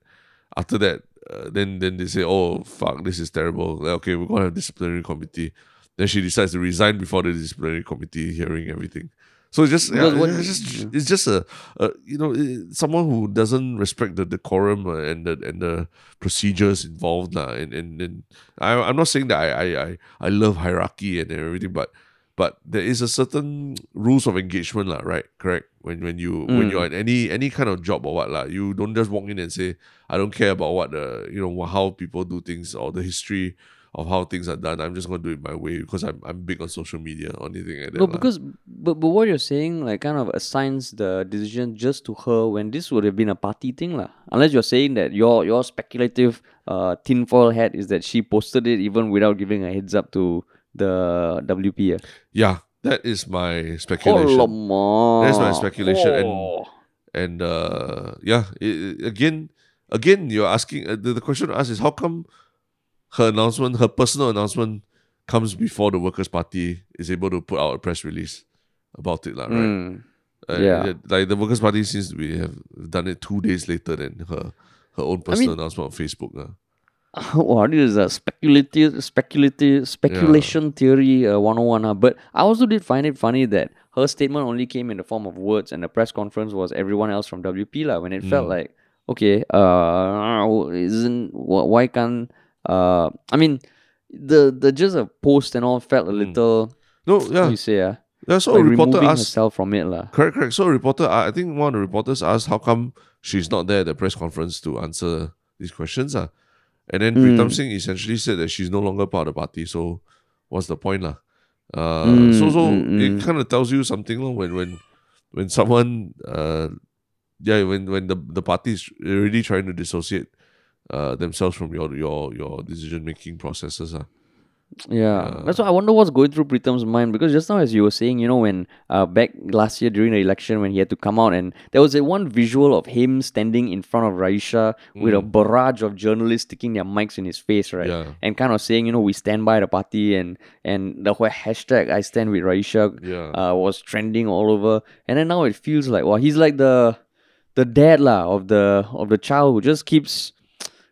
after that, uh, then then they say, "Oh fuck, this is terrible." Okay, we're gonna have disciplinary committee. Then she decides to resign before the disciplinary committee hearing everything. So it's just, yeah, what- it's just, it's just a, a you know, i- someone who doesn't respect the decorum uh, and the and the procedures involved, lah. And and, and I, I'm not saying that I, I I I love hierarchy and everything, but but there is a certain rules of engagement, lah. Right? Correct. When when you when Mm. you're in any any kind of job or what, lah, you don't just walk in and say, I don't care about what the you know how people do things or the history of how things are done. I'm just gonna do it my way because I'm I'm big on social media or anything like that. Lah. because but, but what you're saying like kind of assigns the decision just to her when this would have been a party thing lah. Unless you're saying that your your speculative uh tinfoil hat is that she posted it even without giving a heads up to the WP. ah. yeah, that is my speculation. Alamak. That's my speculation and- Oh. and uh yeah i i- again again you're asking uh, the, the question to ask is how come her announcement her personal announcement comes before the workers party is able to put out a press release about it lah, right Mm. Uh, yeah. it- like the workers party seems to be have done it two days later than her her own personal announcement on facebook lah. this is a speculative, speculative, speculation theory uh, 101. Uh, but I also did find it funny that her statement only came in the form of words, and the press conference was everyone else from WP. lah. when it felt Mm. like, okay, uh, isn't, why can't, uh, I mean, the, the just a post and all felt a little, no yeah you say, uh, yeah so like a reporter asked herself from it. lah. Correct, correct. So a reporter, I I think one of the reporters asked how come she's not there at the press conference to answer these questions. Uh. And then Pritam Mm. Singh essentially said that she's no longer part of the party. So what's the point? lah? Uh, Mm, so so mm, it mm. kind of tells you something lah, when when when someone uh, yeah when when the, the party is really trying to dissociate uh, themselves from your your your decision making processes. Uh. Yeah, that's why I wonder what's going through Pritam's mind because just now, as you were saying, you know, when uh, back last year during the election, when he had to come out, and there was a one visual of him standing in front of Raeesah with a barrage of journalists sticking their mics in his face, right? Yeah. And kind of saying, you know, we stand by the party, and and the whole hashtag I stand with Raeesah Yeah. uh, was trending all over, and then now it feels like, well, he's like the the dad lah of the of the child who just keeps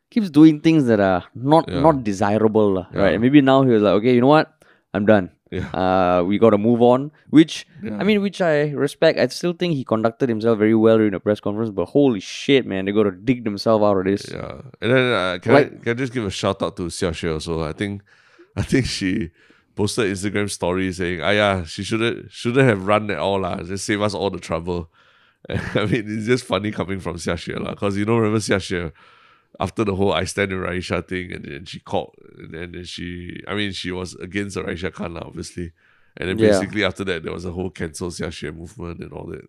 keeps doing things that are not Yeah. not desirable Yeah. right and maybe now he was like okay you know what i'm done Yeah. uh we got to move on which i mean which i respect i still think he conducted himself very well during the press conference but holy shit man they got to dig themselves out of this Yeah, and then uh, can Like- I can I just give a shout out to Xia Xue also? I think I think she posted Instagram story saying, "Ah yeah, she shouldn't shouldn't have run at all lah. Just save us all the trouble." I mean, it's just funny coming from Xia Xue lah, because you know remember Xia Xue after the whole I stand in Raeesah thing, and then she called, and then, then she, I mean, she was against the Raeesah Khan obviously, and then Yeah. basically after that there was a whole cancel Xia Xue movement and all that.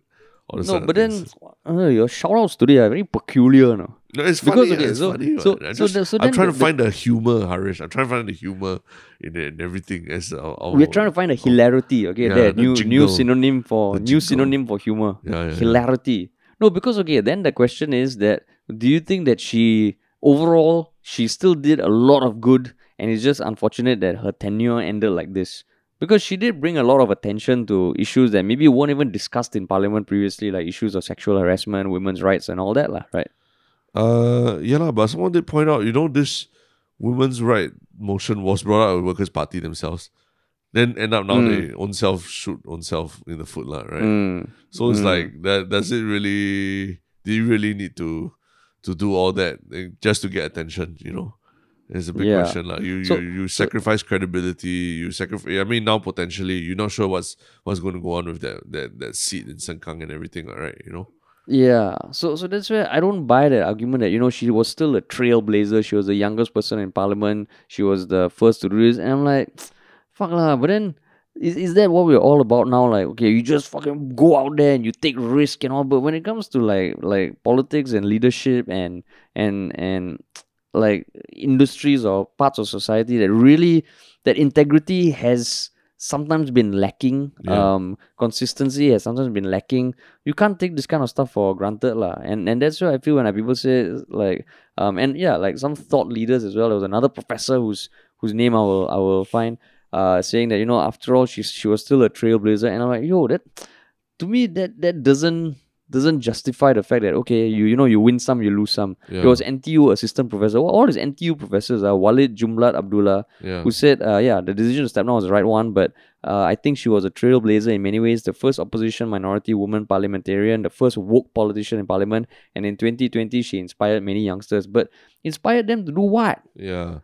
All no but then uh, your shout outs today are very peculiar no No, it's Because, funny. okay, it's so- funny. so- so just- the- so I'm trying the- to find the humor, Harish. I'm trying to find the humor in, it and everything. As our, our, we're trying to find a hilarity okay Yeah, there the new new synonym for new synonym for humor Yeah, yeah, yeah. hilarity no because okay then the question is that do you think that she overall she still did a lot of good and it's just unfortunate that her tenure ended like this because she did bring a lot of attention to issues that maybe weren't even discussed in parliament previously like issues of sexual harassment women's rights and all that lah, right Uh, yeah, lah, but someone did point out, you know, this women's right motion was brought out by Workers' Party themselves. Then end up now Mm. they own self shoot own self in the foot, lah, right? Mm. So it's Mm. like that. Does it really? Do you really need to to do all that eh, just to get attention? You know, it's a big Yeah. question. Like you, So- you, you sacrifice credibility. You sacrifice. I mean, now potentially you're not sure what's what's going to go on with that that that seat in Sengkang and everything. All right, you know. Yeah, so so that's where I don't buy that argument that you know she was still a trailblazer. She was the youngest person in parliament. She was the first to do this, and I'm like, fuck lah. But then, is is that what we're all about now? Like, okay, you just fucking go out there and you take risk and all. But when it comes to like like politics and leadership and and and like industries or parts of society that really that integrity has sometimes been lacking. Yeah. Um, consistency has sometimes been lacking. You can't take this kind of stuff for granted, lah. And and that's what I feel when I people say like um and yeah, like some thought leaders as well. There was another professor whose whose name I will I will find uh saying that you know after all she she was still a trailblazer, and I'm like yo that to me that that doesn't doesn't justify the fact that okay you you know you win some you lose some. Yeah. There was NTU assistant professor. All these NTU professors are Walid Jumblatt Abdullah Yeah. who said, uh, yeah, the decision to step down was the right one, but uh, I think she was a trailblazer in many ways, the first opposition minority woman parliamentarian, the first woke politician in parliament, and in 2020, she inspired many youngsters. But inspired them to do what? Yeah.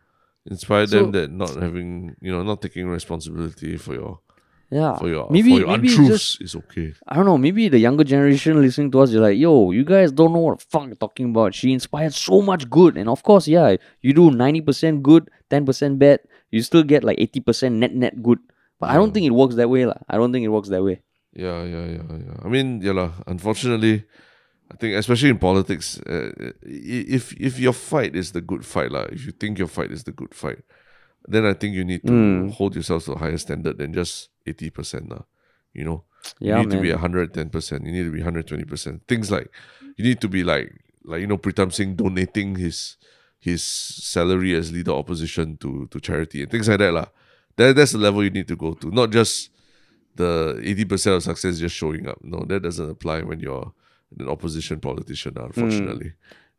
Inspire So- them that not having, you know, not taking responsibility for your Yeah, for your maybe for your maybe untruths just is okay. I don't know. Maybe the younger generation listening to us, you're like, yo, you guys don't know what the fuck you're talking about. She inspired so much good, and of course, yeah, you do 90% good, 10% bad, you still get like 80% net net good. But I don't think it works that way, lah. I don't think it works that way. Yeah, yeah, yeah, yeah. I mean, yeah, lah. Unfortunately, I think especially in politics, uh, if if your fight is the good fight, lah, if you think your fight is the good fight, then I think you need to Mm. hold yourself to a higher standard than just eighty percent, lah. You know, you Yeah, need to be man. hundred ten percent. You need to be hundred twenty percent. Things like you need to be like like you know Pritam Singh donating his his salary as leader opposition to to charity and things like that, lah. That that's the level you need to go to, not just the 80% of success just showing up. No, that doesn't apply when you're an opposition politician, unfortunately.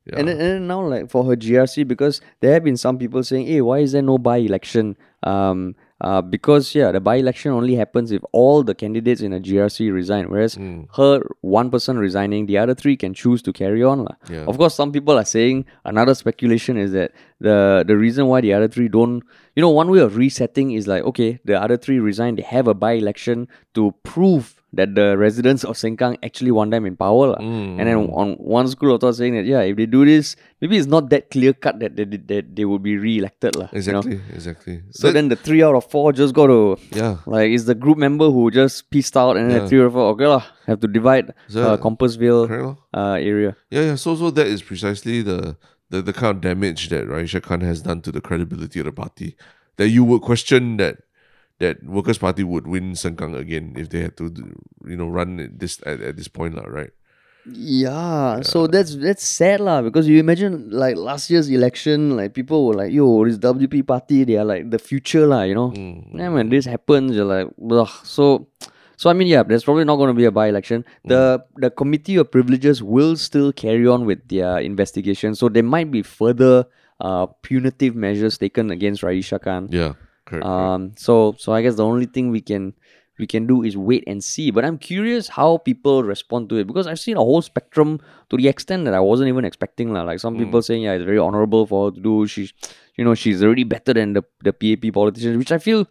Yeah. And then, and now, like for her GRC, because there have been some people saying, "Hey, why is there no by-election?" Um, uh, because yeah, the by-election only happens if all the candidates in a GRC resign. Whereas Mm. her one person resigning, the other three can choose to carry on. Yeah. Of course, some people are saying another speculation is that the the reason why the other three don't, you know, one way of resetting is like okay, the other three resign, they have a by-election to prove that the residents of Sengkang actually want them in power. Mm, And then on one school of thought saying that yeah, if they do this, maybe it's not that clear cut that they, that they would be re-elected lah. you know? exactly, exactly. So That- then the three out of four just got to yeah, like it's the group member who just pissed out, and then Yeah. the three out of four okay lah, have to divide So- uh, Compassvale uh, area. Yeah, yeah. So, so that is precisely the, the the kind of damage that Raeesah Khan has done to the credibility of the party. That you would question that that Workers' Party would win Sengkang again if they had to, you know, run it this at, at this point, lah, right? Yeah, so that's that's sad lah because you imagine like last year's election, like people were like, "Yo, this WP party, they are like the future lah," you know. Mm. Yeah, when this happens, you're like, Ugh. so. So I mean, yeah, there's probably not going to be a by-election. The the committee of privileges will still carry on with their investigation, so there might be further uh, punitive measures taken against Raeesah Khan. Yeah, correct. Um, so so I guess the only thing we can we can do is wait and see. But I'm curious how people respond to it because I've seen a whole spectrum to the extent that I wasn't even expecting. lah. Like some people saying, yeah, it's very honorable for her to do. She's you know, she's already better than the, the PAP politicians, which I feel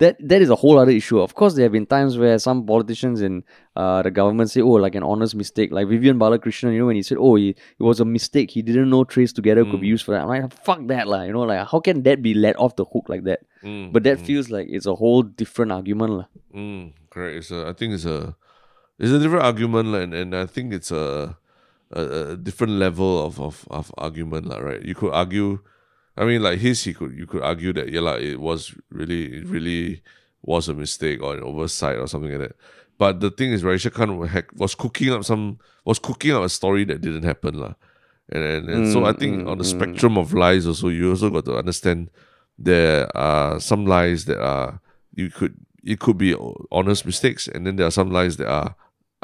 that that is a whole other issue. Of course, there have been times where some politicians in uh, the government say, "Oh, like an honest mistake." Like Vivian Balakrishnan, you know, when he said, "Oh, he, it was a mistake. He didn't know TraceTogether could be used for that." I'm like, "Fuck that, lah." You know, like how can that be let off the hook like that? Mm, But that feels like it's a whole different argument, lah. Mm, correct. It's a, I think it's a it's a different argument, and, and I think it's a, a, a different level of, of, of argument, lah, right? You could argue I mean like his he could you could argue that yeah, like, it was really it mm. really was a mistake or an oversight or something like that. But the thing is Raeesah Khan had- was cooking up some was cooking up a story that didn't happen, lah. And, and, and so I think on the mm, mm, spectrum of lies also you also got to understand there are some lies that are you could it could be honest mistakes and then there are some lies that are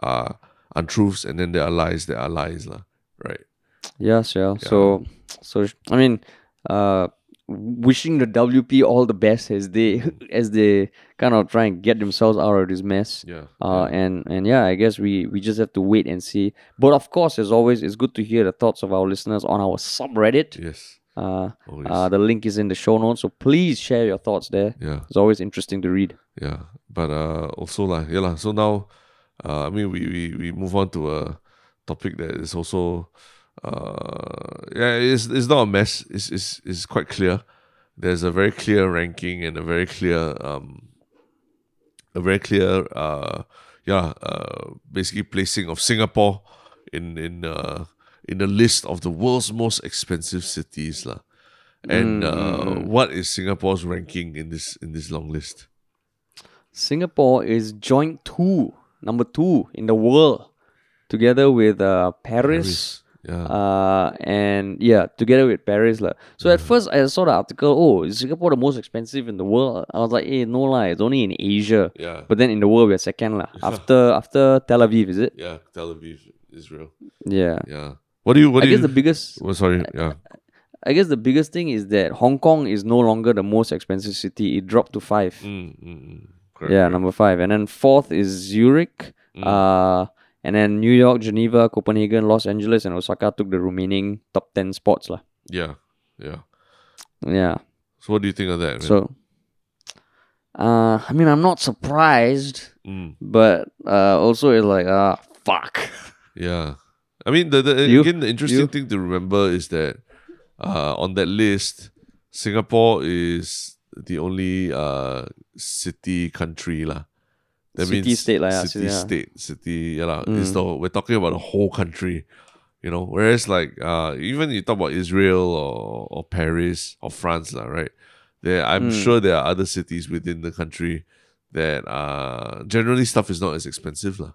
are untruths and then there are lies that are lies lah right Yes, yeah. So, so I mean, uh, wishing the WP all the best as they as they kind of try and get themselves out of this mess. yeah Uh, and and yeah, I guess we we just have to wait and see. But of course, as always, it's good to hear the thoughts of our listeners on our subreddit. yes Uh, uh, the link is in the show notes, so please share your thoughts there. yeah It's always interesting to read. yeah but uh also lah yeah lah so now uh I mean we, we we move on to a topic that is also uh yeah it's it's not a mess. It's it's it's quite clear. There's a very clear ranking and a very clear um a very clear uh yeah uh basically placing of Singapore in in uh in the list of the world's most expensive cities lah. And uh, what is Singapore's ranking in this in this long list? Singapore is joint two, number two in the world, together with uh, Paris. Yeah. Uh, and yeah, together with Paris. lah. So at first I saw the article, oh, is Singapore the most expensive in the world? I was like, hey, no lah, it's only in Asia. yeah. But then in the world we're second lah. After after Tel Aviv, is it? yeah, Tel Aviv, Israel. Yeah. Yeah. What do you what I do guess you the biggest oh, sorry, yeah. I guess the biggest thing is that Hong Kong is no longer the most expensive city. It dropped to five. Mm, mm, mm. Correct, Yeah, correct. number five. And then fourth is Zurich. Mm. Uh, and then New York, Geneva, Copenhagen, Los Angeles, and Osaka took the remaining top 10 spots. lah. Yeah. Yeah. Yeah. So what do you think of that? man? So, uh, I mean, I'm not surprised, Mm, but uh, also it's like, ah, fuck. yeah. I mean the, the You? again the interesting You? thing to remember is that uh on that list, Singapore is the only uh city country lah. That City means state yeah, city yeah. state, city yeah. Mm. It's the, we're talking about the whole country. You know, whereas like uh even you talk about Israel or or Paris or France lah, right? There I'm Mm. sure there are other cities within the country that uh generally stuff is not as expensive lah.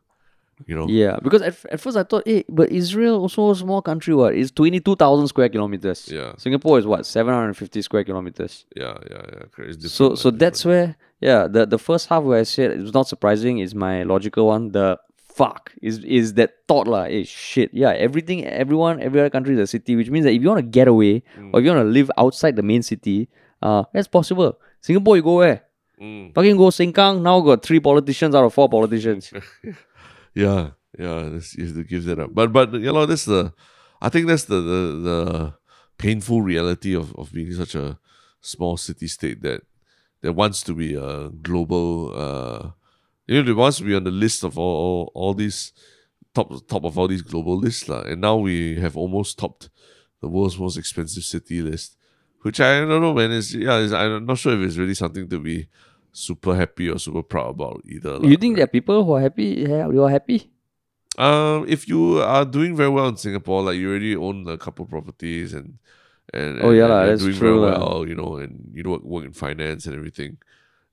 You know? Yeah, because at, at first I thought, hey, but Israel also a small country, what? It's 22,000 square kilometers. Yeah. Singapore is what? 750 square kilometers. Yeah, yeah, yeah. correct. It's different So so that's where yeah the the first half where I said it was not surprising is my logical one. The fuck is is that thought lah. Hey shit yeah everything everyone every other country is a city, which means that if you want to get away or if you want to live outside the main city, uh that's possible. Singapore you go where? Mm. Fucking go Sengkang. Now got three politicians out of four politicians. Yeah, yeah. This you have to give that up. But but you know that's the, I think that's the the, the painful reality of, of being such a small city state that that wants to be a global. Uh, you know, that wants to be on the list of all all, all these top top of all these global lists lah. And now we have almost topped the world's most expensive city list, which I don't know, man. Is yeah, is, I'm not sure if it's really something to be super happy or super proud about either. lah, you think right? there are people who are happy? Yeah, you are happy. Um, if you are doing very well in Singapore, like you already own a couple properties and and, Oh, yeah and that's doing true very well, you know, and you work work in finance and everything.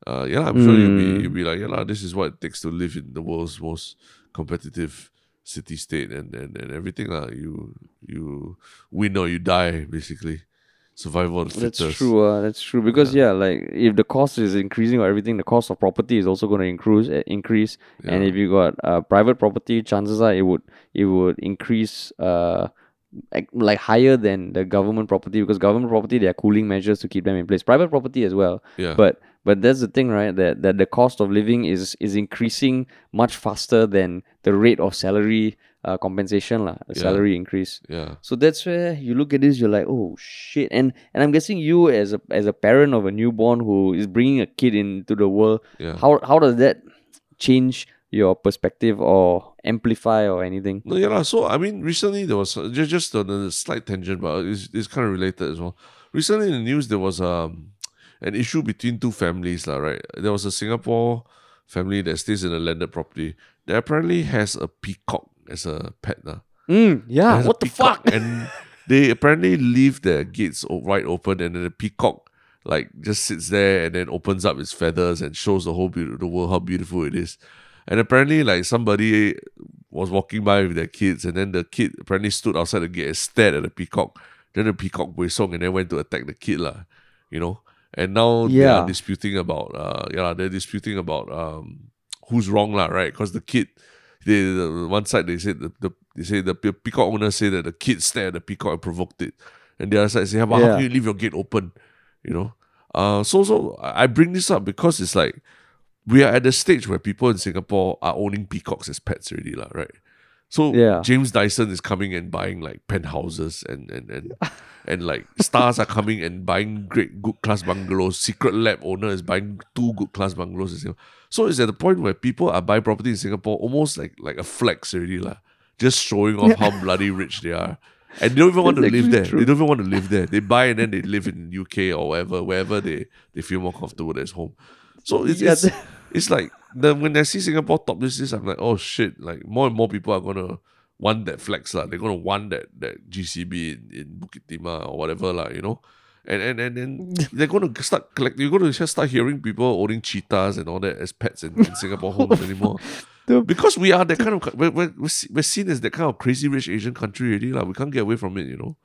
Uh, yeah, I'm sure you'll be Mm. you'll be like, yeah, lah, this is what it takes to live in the world's most competitive city state and and, and everything lah. You you win or you die, basically. Survival That's fittest. true. Uh, that's true because yeah. like if the cost is increasing or everything, the cost of property is also going to increase. Uh, increase, and if you got uh, private property, chances are it would it would increase uh like, like higher than the government property because government property there are cooling measures to keep them in place. Private property as well, Yeah. but but that's the thing, right? That that the cost of living is is increasing much faster than the rate of salary uh, compensation lah, Yeah. salary increase. yeah. So that's where you look at this, you're like, oh shit, and and I'm guessing you as a as a parent of a newborn who is bringing a kid into the world, Yeah. how how does that change your perspective or amplify or anything? No, yeah, lah. so I mean, recently there was uh, just just on a slight tangent, but it's, it's kind of related as well. Recently in the news, there was um an issue between two families, lah. Right, there was a Singapore family that stays in a landed property that apparently has a peacock as a pet. Mm, yeah, what the fuck? and they apparently leave their gates wide open, and then the peacock like just sits there and then opens up its feathers and shows the whole beauty, the world how beautiful it is. And apparently, like somebody was walking by with their kids, and then the kid apparently stood outside the gate and stared at the peacock. Then the peacock song and then went to attack the kid, lah. You know. And now they are disputing about, uh, yeah, they're disputing about um who's wrong, lah, right? Because the kid, they the, one side they said the, the they say the peacock owner say that the kid stared at the peacock and provoked it, and the other side say, "But how Yeah. can you leave your gate open?" You know. Uh, so so I bring this up because it's like we are at the stage where people in Singapore are owning peacocks as pets already, lah, right? So Yeah. James Dyson is coming and buying like penthouses and and and and like stars are coming and buying great good class bungalows. Secretlab owner is buying two good class bungalows in Singapore. So it's at the point where people are buying property in Singapore almost like like a flex already, lah. just showing off how bloody rich they are. And they don't even want to live there. true. They don't even want to live there. They buy and then they live in UK or wherever, wherever they, they feel more comfortable as home. So it's Yeah, it's, it's like the when I see Singapore top this list, I'm like, oh shit! Like more and more people are gonna want that flex lah. They're gonna want that that GCB in, in Bukit Timah or whatever lah. You know, and and and then they're gonna start collect. You're gonna just start hearing people owning cheetahs and all that as pets in, in Singapore homes anymore. The- Because we are that kind of we're, we're, we're we're seen as that kind of crazy rich Asian country already lah. We can't get away from it, you know.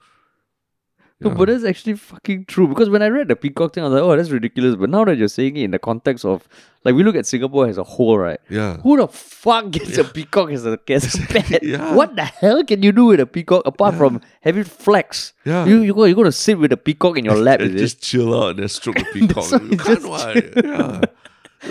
No, Yeah. but that's actually fucking true. Because when I read the peacock thing, I was like, oh, that's ridiculous. But now that you're saying it in the context of, like, we look at Singapore as a whole, right? yeah. Who the fuck gets a peacock as a, as a pet? Yeah. What the hell can you do with a peacock apart Yeah. from having flex? Yeah. You you go you going to sit with a peacock in your lap, and just it? chill out and then stroke the peacock. you can't why. Yeah.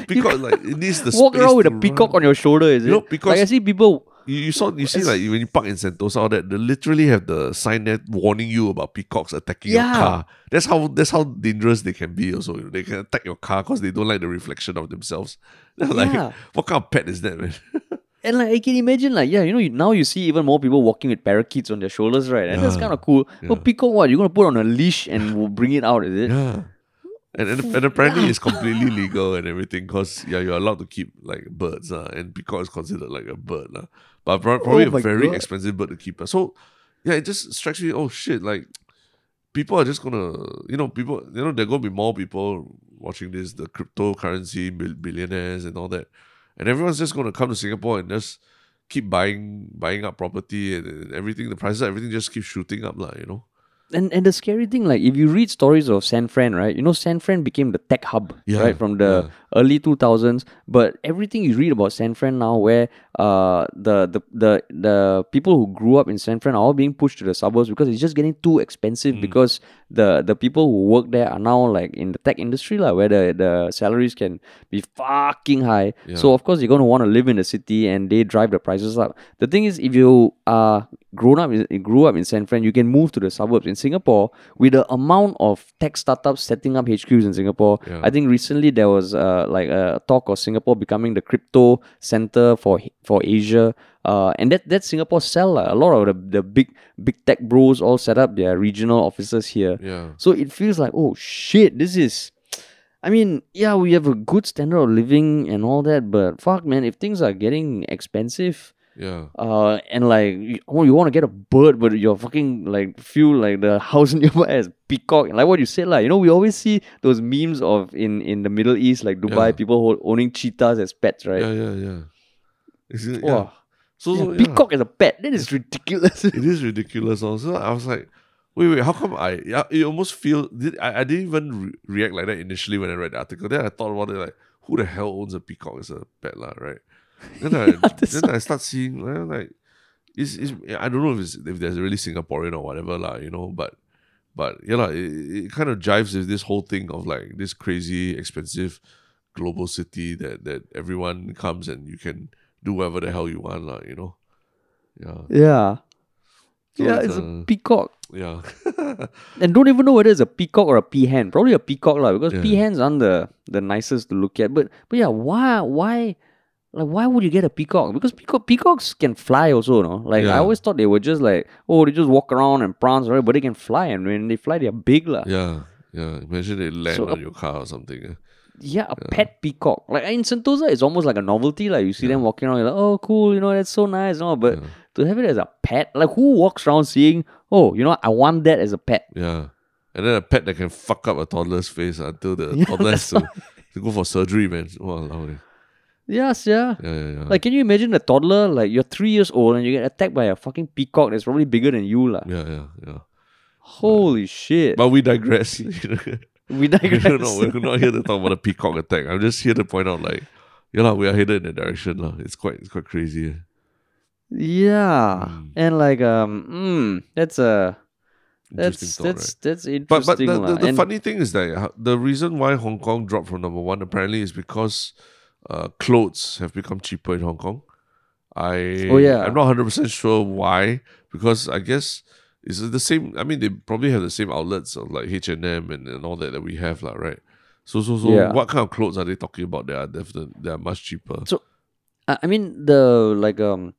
Peacock like it needs the Walk around with a peacock run. on your shoulder, is it? You know, like because- I see people. You, you saw you see like when you park in Sentosa all that they literally have the sign there warning you about peacocks attacking Yeah. your car. That's how that's how dangerous they can be. Also, they can attack your car because they don't like the reflection of themselves. They're like, Yeah. what kind of pet is that, man? And like I can imagine, like yeah, you know, you, now you see even more people walking with parakeets on their shoulders, right? And that's kind of cool. Yeah. But peacock, what you're gonna put on a leash and bring it out? Is it? Yeah. And, and, and apparently it's completely legal and everything because yeah you're allowed to keep like birds uh, and peacock is considered like a bird uh, but probably Oh a very God. expensive bird to keep uh. so yeah it just strikes me oh shit like people are just gonna you know people you know there are gonna be more people watching this the cryptocurrency billionaires and all that and everyone's just gonna come to Singapore and just keep buying buying up property and, and everything the prices everything just keeps shooting up lah, you know And and the scary thing, like if you read stories of San Fran, right? You know, San Fran became the tech hub, Yeah, right, from the early two thousands. But everything you read about San Fran now, where uh the, the the the people who grew up in San Fran are all being pushed to the suburbs because it's just getting too expensive. Mm. Because the the people who work there are now like in the tech industry, like where the the salaries can be fucking high. So of course you're gonna want to live in the city, and they drive the prices up. The thing is, if you are grown up, in, grew up in San Fran, you can move to the suburbs. In Singapore, with the amount of tech startups setting up HQs in Singapore, Yeah. I think recently there was uh, like a talk of Singapore becoming the crypto center for for Asia. Uh, and that that's Singapore sell lah. a lot of the, the big big tech bros all set up their regional offices here. yeah So it feels like, oh shit, this is. I mean, yeah, we have a good standard of living and all that, but fuck, man, if things are getting expensive, yeah uh, and like, you, oh, you want to get a bird, but you're fucking like feel like the house nearby as peacock, and like what you said, like, you know, we always see those memes of in in the Middle East, like Dubai, Yeah. people hold, owning cheetahs as pets, right? yeah yeah yeah Is it, yeah. So, so peacock as a pet, that is ridiculous. it is ridiculous. Also, I was like, wait, wait, how come I? Yeah, it almost feel. Did, I, I didn't even re- react like that initially when I read the article. Then I thought about it like, who the hell owns a peacock as a pet, lah, right? Then I then I start seeing like, like it's, it's, I don't know if it's if there's really Singaporean or whatever, lah, you know, but. But yeah, lah, it, it kind of jives with this whole thing of like this crazy expensive global city that that everyone comes and you can do whatever the hell you want, lah, you know. Yeah. yeah. So yeah, it's, it's, uh, a peacock. Yeah. And don't even know whether it's a peacock or a peahen. Probably a peacock lah, because Yeah. peahens aren't the, the nicest to look at. But but yeah, why why like why would you get a peacock? Because peacock peacocks can fly also, no? Like I always thought they were just like oh they just walk around and prance, right? But they can fly, and when they fly, they're big lah. yeah. Yeah. Imagine they land So, on uh, your car or something. eh. Yeah, a pet peacock. Like in Sentosa, it's almost like a novelty. Like you see them walking around, you're like, oh, cool, you know, that's so nice. No, but Yeah. to have it as a pet, like who walks around seeing, oh, you know, I want that as a pet. Yeah. And then a pet that can fuck up a toddler's face until the Yeah, toddler has to, to go for surgery, man. Wow, Yes, yeah. yeah, yeah, yeah. Like, can you imagine a toddler, like you're three years old and you get attacked by a fucking peacock that's probably bigger than you, lah. yeah, yeah, yeah. Holy shit. But we digress. you know. we we're, digress. not, we're not here to talk about a peacock attack. I'm just here to point out, like, yeah, lah, we are headed in that direction. lah. It's quite it's quite crazy. eh. yeah. Mm. And like, um, mm, that's a. That's thought, that's right? that's But interesting. but the, the, the funny thing is that the reason why Hong Kong dropped from number one apparently is because uh, clothes have become cheaper in Hong Kong. I Oh, yeah. I'm not hundred percent sure why because I guess it's the same. I mean, they probably have the same outlets of like H and M and all that that we have, lah, right? So so so, Yeah. what kind of clothes are they talking about? That are definitely they are much cheaper. So, I mean the like um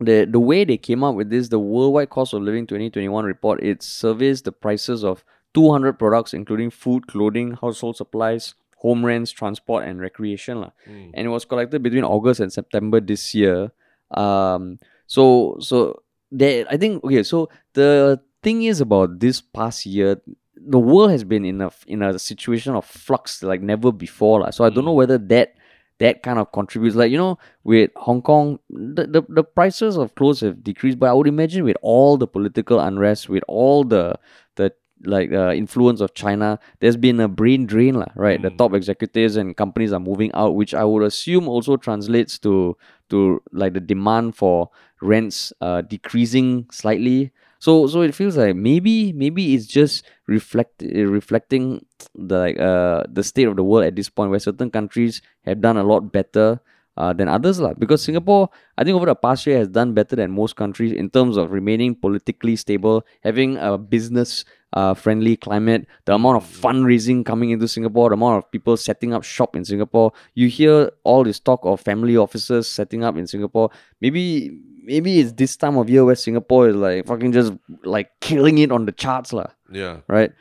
the the way they came up with this, the worldwide cost of living 2021 report, it surveys the prices of 200 products, including food, clothing, household supplies, home rents, transport, and recreation. Mm. And it was collected between August and September this year. Um, so so there, I think okay. So the thing is about this past year, the world has been in a in a situation of flux like never before. lah. So I don't know Mm. whether that that kind of contributes. Like you know, with Hong Kong, the, the the prices of clothes have decreased, but I would imagine with all the political unrest, with all the the like uh, influence of China, there's been a brain drain, lah, right? The Mm. top executives and companies are moving out, which I would assume also translates to to like the demand for rents uh, decreasing slightly. So so it feels like maybe maybe it's just reflect uh, reflecting the like uh the state of the world at this point where certain countries have done a lot better uh, than others lah. Because Singapore, I think over the past year has done better than most countries in terms of remaining politically stable, having a business uh, friendly climate, the amount of fundraising coming into Singapore, the amount of people setting up shop in Singapore. You hear all this talk of family offices setting up in Singapore. Maybe maybe it's this time of year where Singapore is like fucking just like killing it on the charts lah, Yeah, right?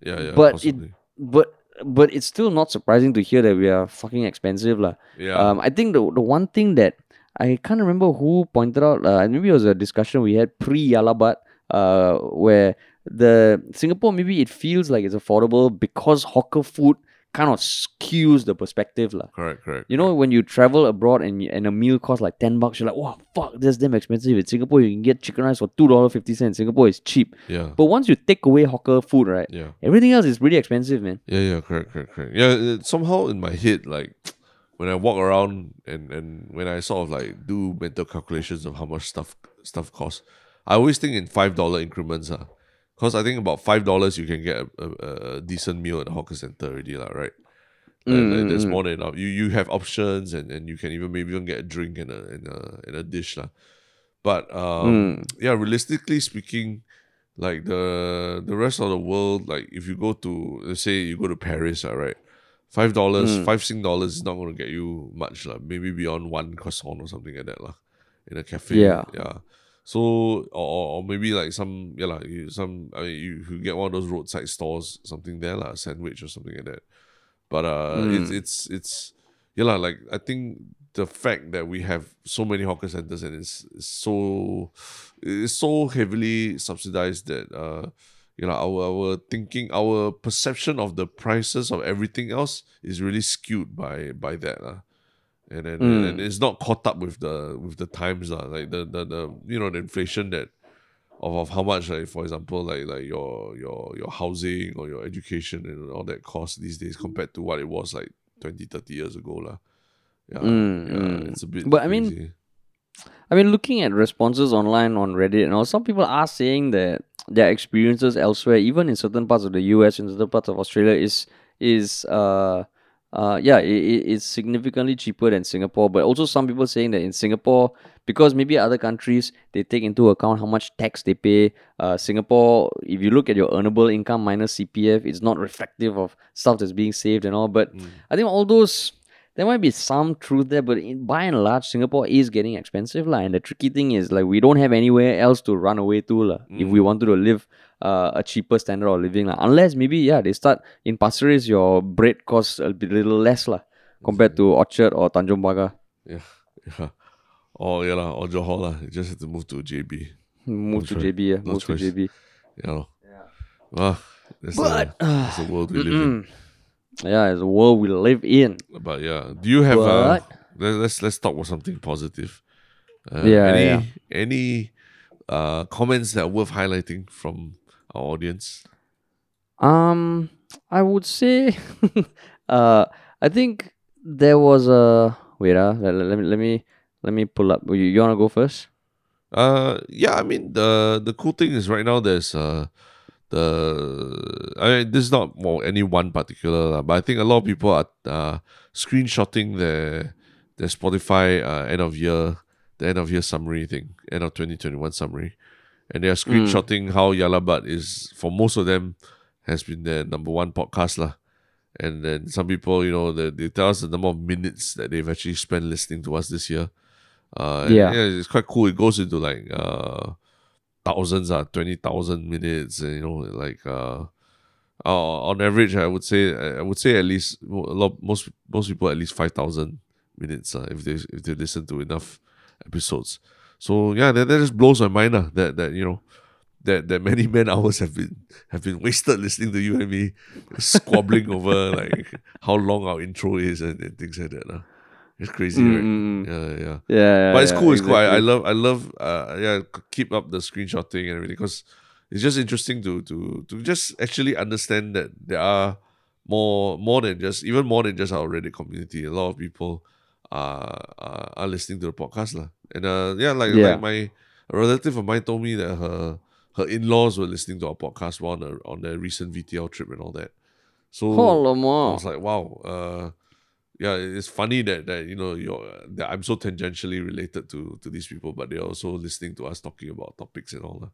yeah, yeah. But it- But but it's still not surprising to hear that we are fucking expensive lah. yeah, Um, I think the the one thing that I can't remember who pointed out, uh, maybe it was a discussion we had pre Yah Lah BUT, uh, where the Singapore maybe it feels like it's affordable because hawker food kind of skews the perspective lah. correct, correct. You know, when you travel abroad and, and a meal costs like 10 bucks, you're like, wow, fuck, that's damn expensive. In Singapore, you can get chicken rice for $2.50. Singapore is cheap. yeah, But once you take away hawker food, right, yeah. everything else is pretty expensive, man. Yeah, yeah, correct, correct, correct. Yeah, somehow in my head, like when I walk around and and when I sort of like do mental calculations of how much stuff stuff costs, I always think in five dollar increments. Uh. Cause I think about five dollars you can get a, a, a decent meal at the hawker center already, lah, right? Like- Mm, like, there's mm, more than enough. You you have options and, and you can even maybe even get a drink and a and a, and a dish, lah. But um, Mm. yeah, realistically speaking, like the the rest of the world, like if you go to let's say you go to Paris, all right, five dollars, Mm. five Sing dollars is not going to get you much, like maybe beyond one croissant or something like that, lah, in a cafe. Yeah. yeah. So or, or, maybe like some yeah like you, some I mean you, you get one of those roadside stores something there like a sandwich or something like that. But uh, it's Mm. it's it's yeah lah, like I think the fact that we have so many hawker centers and it's, it's so it's so heavily subsidized that uh you know our our thinking our perception of the prices of everything else is really skewed by by that lah. And then Mm. and it's not caught up with the with the times lah. like the, the the you know the inflation that of, of how much like for example like like your your your housing or your education and all that cost these days compared to what it was like 20 30 years ago lah. yeah, Mm, yeah mm. it's a bit But I mean. I mean, looking at responses online on Reddit and all, some people are saying that their experiences elsewhere, even in certain parts of the US, in certain parts of Australia, is is uh uh yeah, it, it- it's significantly cheaper than Singapore. But also some people saying that in Singapore, because maybe other countries they take into account how much tax they pay. Uh, Singapore, if you look at your earnable income minus CPF, it's not reflective of stuff that's being saved and all. But Mm. I think all those there might be some truth there, but in, by and large, Singapore is getting expensive, lah. And the tricky thing is, like, we don't have anywhere else to run away to, lah. If we wanted to live uh, a cheaper standard of living, lah. Unless maybe, yeah, they start in Pasir Ris, your bread costs a bit- little less, lah, compared to Orchard or Tanjong Pagar. yeah yeah or yeah lah or Johor lah you just have to move to JB Move to choice. JB, yeah, No move to choice. JB. yeah lor. ah that's, But, the, that's the world we live in yeah, it's the world we live in. But yeah, do you have? Uh, But- let, let's let's talk about something positive. Uh, Yeah, Any yeah. any uh comments that are worth highlighting from our audience? Um, I would say, uh, I think there was a wait. Uh, let, let me let me let me pull up. You, you wanna go first? Uh, yeah. I mean the the cool thing is right now there's uh the I mean this is not well any one particular but I think a lot of people are uh screenshotting their their Spotify uh, end of year the end of year summary thing end of twenty twenty one summary, and they are screenshotting how Yah Lah BUT is for most of them has been their number one podcast lah. And then some people, you know, they, they tell us the number of minutes that they've actually spent listening to us this year. Uh, and, Yeah. it's quite cool. It goes into like uh thousands, uh, twenty thousand minutes, and you know, like uh, uh, on average, I would say I would say at least a lot most most people at least five thousand minutes uh, if they if they listen to enough episodes. So yeah, that, that just blows my mind uh, that that you know that that many man hours have been have been wasted listening to you and me squabbling over like how long our intro is and, and things like that. Uh. It's crazy, right? Mm, mm, mm. Yeah, yeah. Yeah, But it's yeah, cool. It's cool. I, I love. I love. Uh, yeah. Keep up the screenshotting and everything because it's just interesting to to to just actually understand that there are more more than just even more than just our Reddit community. A lot of people are are, are listening to the podcast lah. And uh, yeah, like Yeah. like my relative of mine told me that her her in laws were listening to our podcast while on, a, on their recent VTL trip and all that. So I was like, wow. Uh, yeah, it's funny that that you know you're that I'm so tangentially related to to these people, but they're also listening to us talking about topics and all that.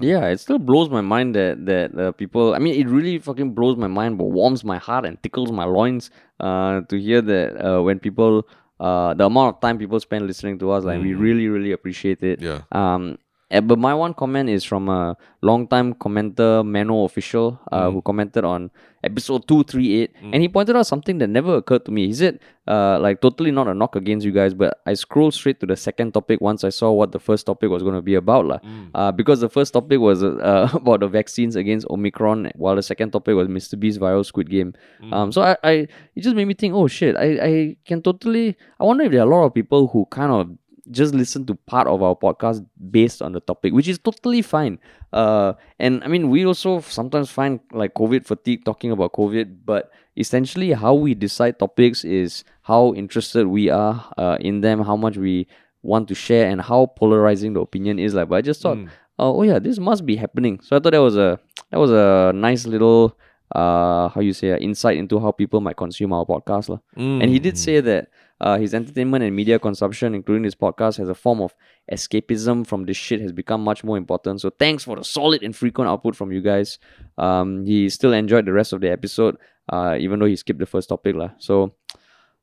Yeah, it still blows my mind that that uh, people. I mean, it really fucking blows my mind, but warms my heart and tickles my loins. Uh, to hear that uh, when people, uh, the amount of time people spend listening to us, like we really, really appreciate it. Yeah. Um, eh, but my one comment is from a long-time commenter, Mano official, uh, Mm. who commented on episode two three eight, and he pointed out something that never occurred to me. He said, uh, like totally not a knock against you guys, but I scrolled straight to the second topic once I saw what the first topic was going to be about, lah. Uh, because the first topic was uh, about the vaccines against Omicron, while the second topic was Mr. Beast viral Squid Game. Um, so I, I, it just made me think, oh shit, I, I can totally. I wonder if there are a lot of people who kind of just listen to part of our podcast based on the topic, which is totally fine. Uh, and I mean, we also sometimes find like COVID fatigue talking about COVID, but essentially how we decide topics is how interested we are uh, in them, how much we want to share, and how polarizing the opinion is. Like, but I just thought, uh, oh yeah, this must be happening. So I thought that was a that was a nice little uh how you say uh, insight into how people might consume our podcast lah. And he did say that uh, his entertainment and media consumption, including his podcast, as a form of escapism from this shit, has become much more important. So thanks for the solid and frequent output from you guys. Um, he still enjoyed the rest of the episode, uh, even though he skipped the first topic lah. So,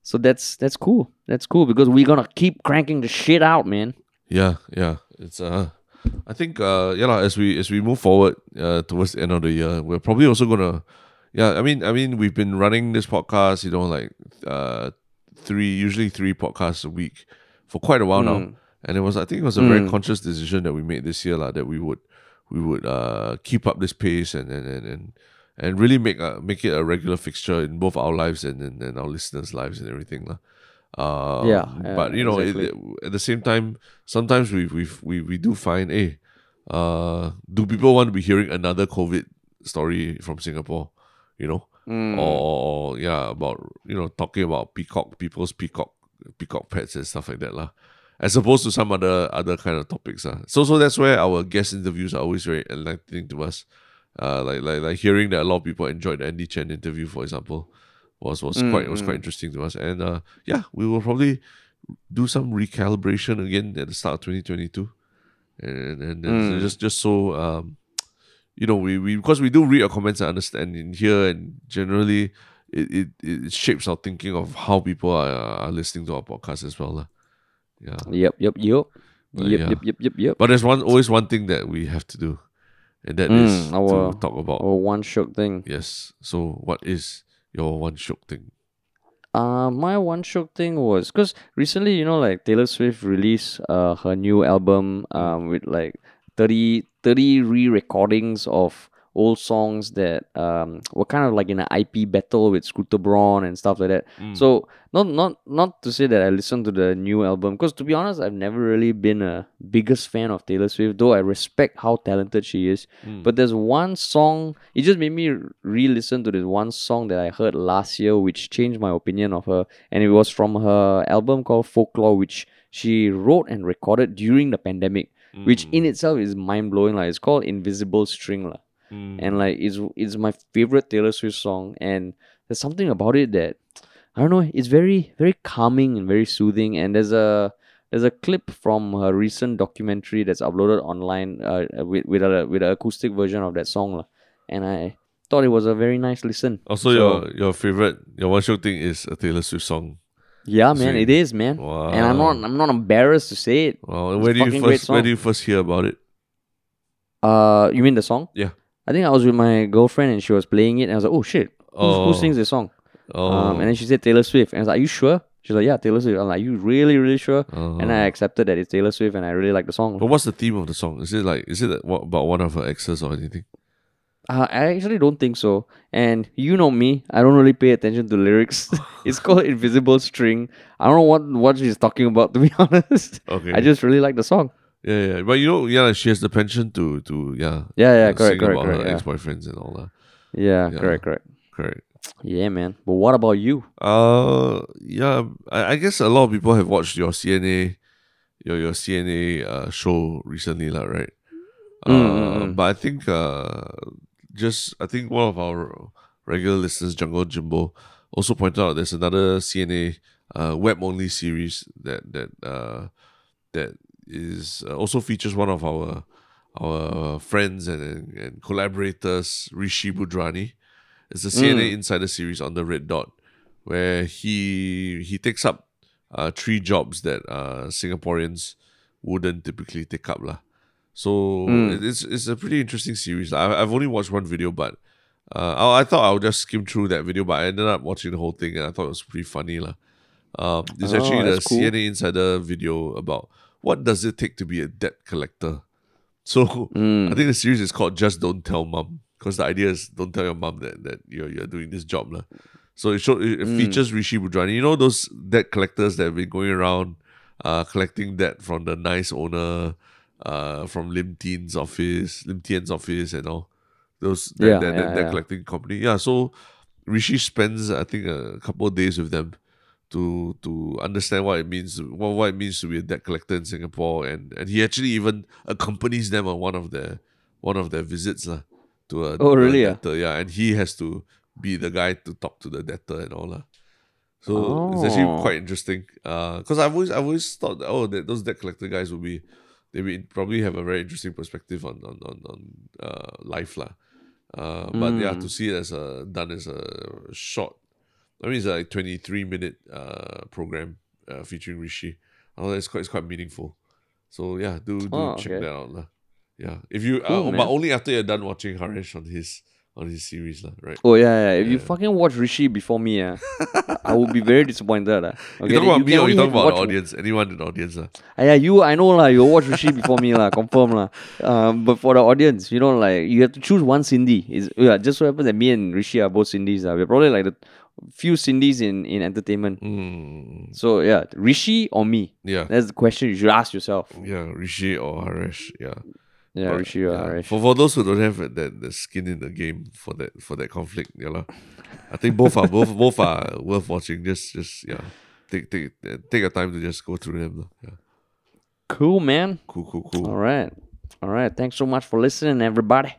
so that's that's cool. That's cool because we're gonna keep cranking the shit out, man. Yeah, yeah. It's uh I think uh yeah as we as we move forward uh towards the end of the year, we're probably also gonna yeah, I mean I mean we've been running this podcast, you know, like uh three usually three podcasts a week for quite a while now. And it was I think it was a very conscious decision that we made this year lah, that we would we would uh keep up this pace and and and, and and really make a, make it a regular fixture in both our lives and, and, and our listeners' lives and everything. lah. Uh, Yeah, yeah, but you know, exactly. it- at the same time, sometimes we we we we do find, hey, uh, do people want to be hearing another COVID story from Singapore? You know, Mm. or, or, yeah, about you know talking about peacock people's peacock peacock pets and stuff like that lah. As opposed to some other other kind of topics ah. So so that's where our guest interviews are always very enlightening to us. Uh, like like like hearing that a lot of people enjoyed the Andy Chen interview, for example, was was quite was quite interesting to us. And uh, yeah, we will probably do some recalibration again at the start of 2022 and and, and just just so um you know we, we because we do read your comments and understand in here and generally it, it, it shapes our thinking of how people are, are listening to our podcast as well lah. yeah Yep, yep, yep. But Yep, yeah. yep, yep, yep, yep. but there's one always one thing that we have to do and that is Mm, our- to talk about Or one shook thing. yes so what is your one shook thing? Uh, my one shock thing was because recently, you know, like Taylor Swift released uh her new album um with like 30, 30 re-recordings of old songs that um were kind of like in an IP battle with Scooter Braun and stuff like that. Mm. So not not not to say that I listened to the new album because to be honest, I've never really been a biggest fan of Taylor Swift. Though I respect how talented she is, mm. but there's one song. It just made me re-listen to this one song that I heard last year, which changed my opinion of her, and it was from her album called Folklore, which she wrote and recorded during the pandemic, which mm. in itself is mind blowing. Like it's called Invisible String, lah and like it's it's my favorite Taylor Swift song, and there's something about it that I don't know. It's very very calming and very soothing, and there's a there's a clip from her recent documentary that's uploaded online uh, with with a with an acoustic version of that song, and I thought it was a very nice listen. also So- your your favorite your one shook thing is a Taylor Swift song Yeah, man, it is, man. Wow. And I'm not I'm not embarrassed to say it. Wow. It's Where do you first where do you first hear about it? Uh, you mean the song? Yeah. I think I was with my girlfriend and she was playing it, and I was like, "Oh shit, Oh. who sings this song?" Oh. Um, and then she said Taylor Swift, and I was like, "Are you sure?" She's like, "Yeah, Taylor Swift." I'm like, "You really, really sure?" And I Uh-huh. accepted that it's Taylor Swift, and I really like the song. But what's the theme of the song? Is it like is it what, about one of her exes or anything? Uh, I actually don't think so. And you know me, I don't really pay attention to lyrics. it's called Invisible String. I don't know what what she's talking about to be honest. Okay. I just really like the song. Yeah, yeah. But you know, yeah, she has the pension to to yeah. Yeah, yeah, correct, correct, about correct. her Yeah. ex boyfriends and all that. yeah, Yeah. correct, correct. Correct. Yeah, man. But what about you? Uh, yeah. I, I guess a lot of people have watched your CNA, your your CNA uh, show recently, lah, right? Mm, mm, Uh, mm. but I think uh, just I think one of our regular listeners, Jungle Jimbo, also pointed out there's another CNA uh, web only series that that uh, that is uh, also features one of our our friends and, and, collaborators, Rishi Budhrani. It's a CNA Insider series on the Red Dot, where he he takes up uh, three jobs that uh, Singaporeans wouldn't typically take up lah. So Mm. it's it's a pretty interesting series. I, I've only watched one video, but uh, I, I thought I would just skim through that video, but I ended up watching the whole thing, and I thought it was pretty funny lah. Um, it's Oh, actually the cool. CNA Insider video about what does it take to be a debt collector. So Mm. I think the series is called "Just Don't Tell Mom" because the idea is don't tell your mom that, that you're you're doing this job lah. So it show it, Mm. features Rishi Budhrani. You know those debt collectors that have been going around uh, collecting debt from the nice owner, uh, from Lim Tean's office, Lim Tean's office, and all those that, Yeah, that, that, yeah, that yeah. collecting company. Yeah, so Rishi spends I think a couple of days with them to to understand what it means what, what it means to be a debt collector in Singapore and and he actually even accompanies them on one of their one of their visits lah to a, Oh, to a ah? debtor. yeah and he has to be the guy to talk to the debtor and all lah. So it's actually Oh. quite interesting. Because I've always I've always thought that oh that those debt collector guys will be they will probably have a very interesting perspective on on on, on uh, life lah. Uh, but yeah, Mm. to see it as a done as a short, I mean it's a like twenty three minute uh program uh, featuring Rishi. Oh, it's quite it's quite meaningful. So yeah, do do Oh, check okay. that out lah. Yeah, if you Cool, uh, but only after you're done watching Harish on his on his series lah, right? Oh yeah, yeah. If you fucking watch Rishi before me, ah, I would be very disappointed. Okay, you talking about me or you talking about the audience? Anyone in the audience lah? Ah, yeah, you. I know lah. You watch Rishi before me lah. Confirm lah. Um, but for the audience, you know, like you have to choose one Sindhi. Is yeah. Just so happens that me and Rishi are both Sindhis. Ah, we're probably like the few Sindhis in in entertainment. Mm, So yeah, Rishi or me. yeah, That's the question you should ask yourself. yeah, Rishi or Harish, yeah. Yeah, But, Rishi or yeah, Harish. For for those who don't have that the skin in the game for that for that conflict, yeah lah. I think both are both both are worth watching. Just just yeah, take take take your time to just go through them. Yeah, Cool, man. cool, cool, cool. All right. All right. Thanks so much for listening, everybody.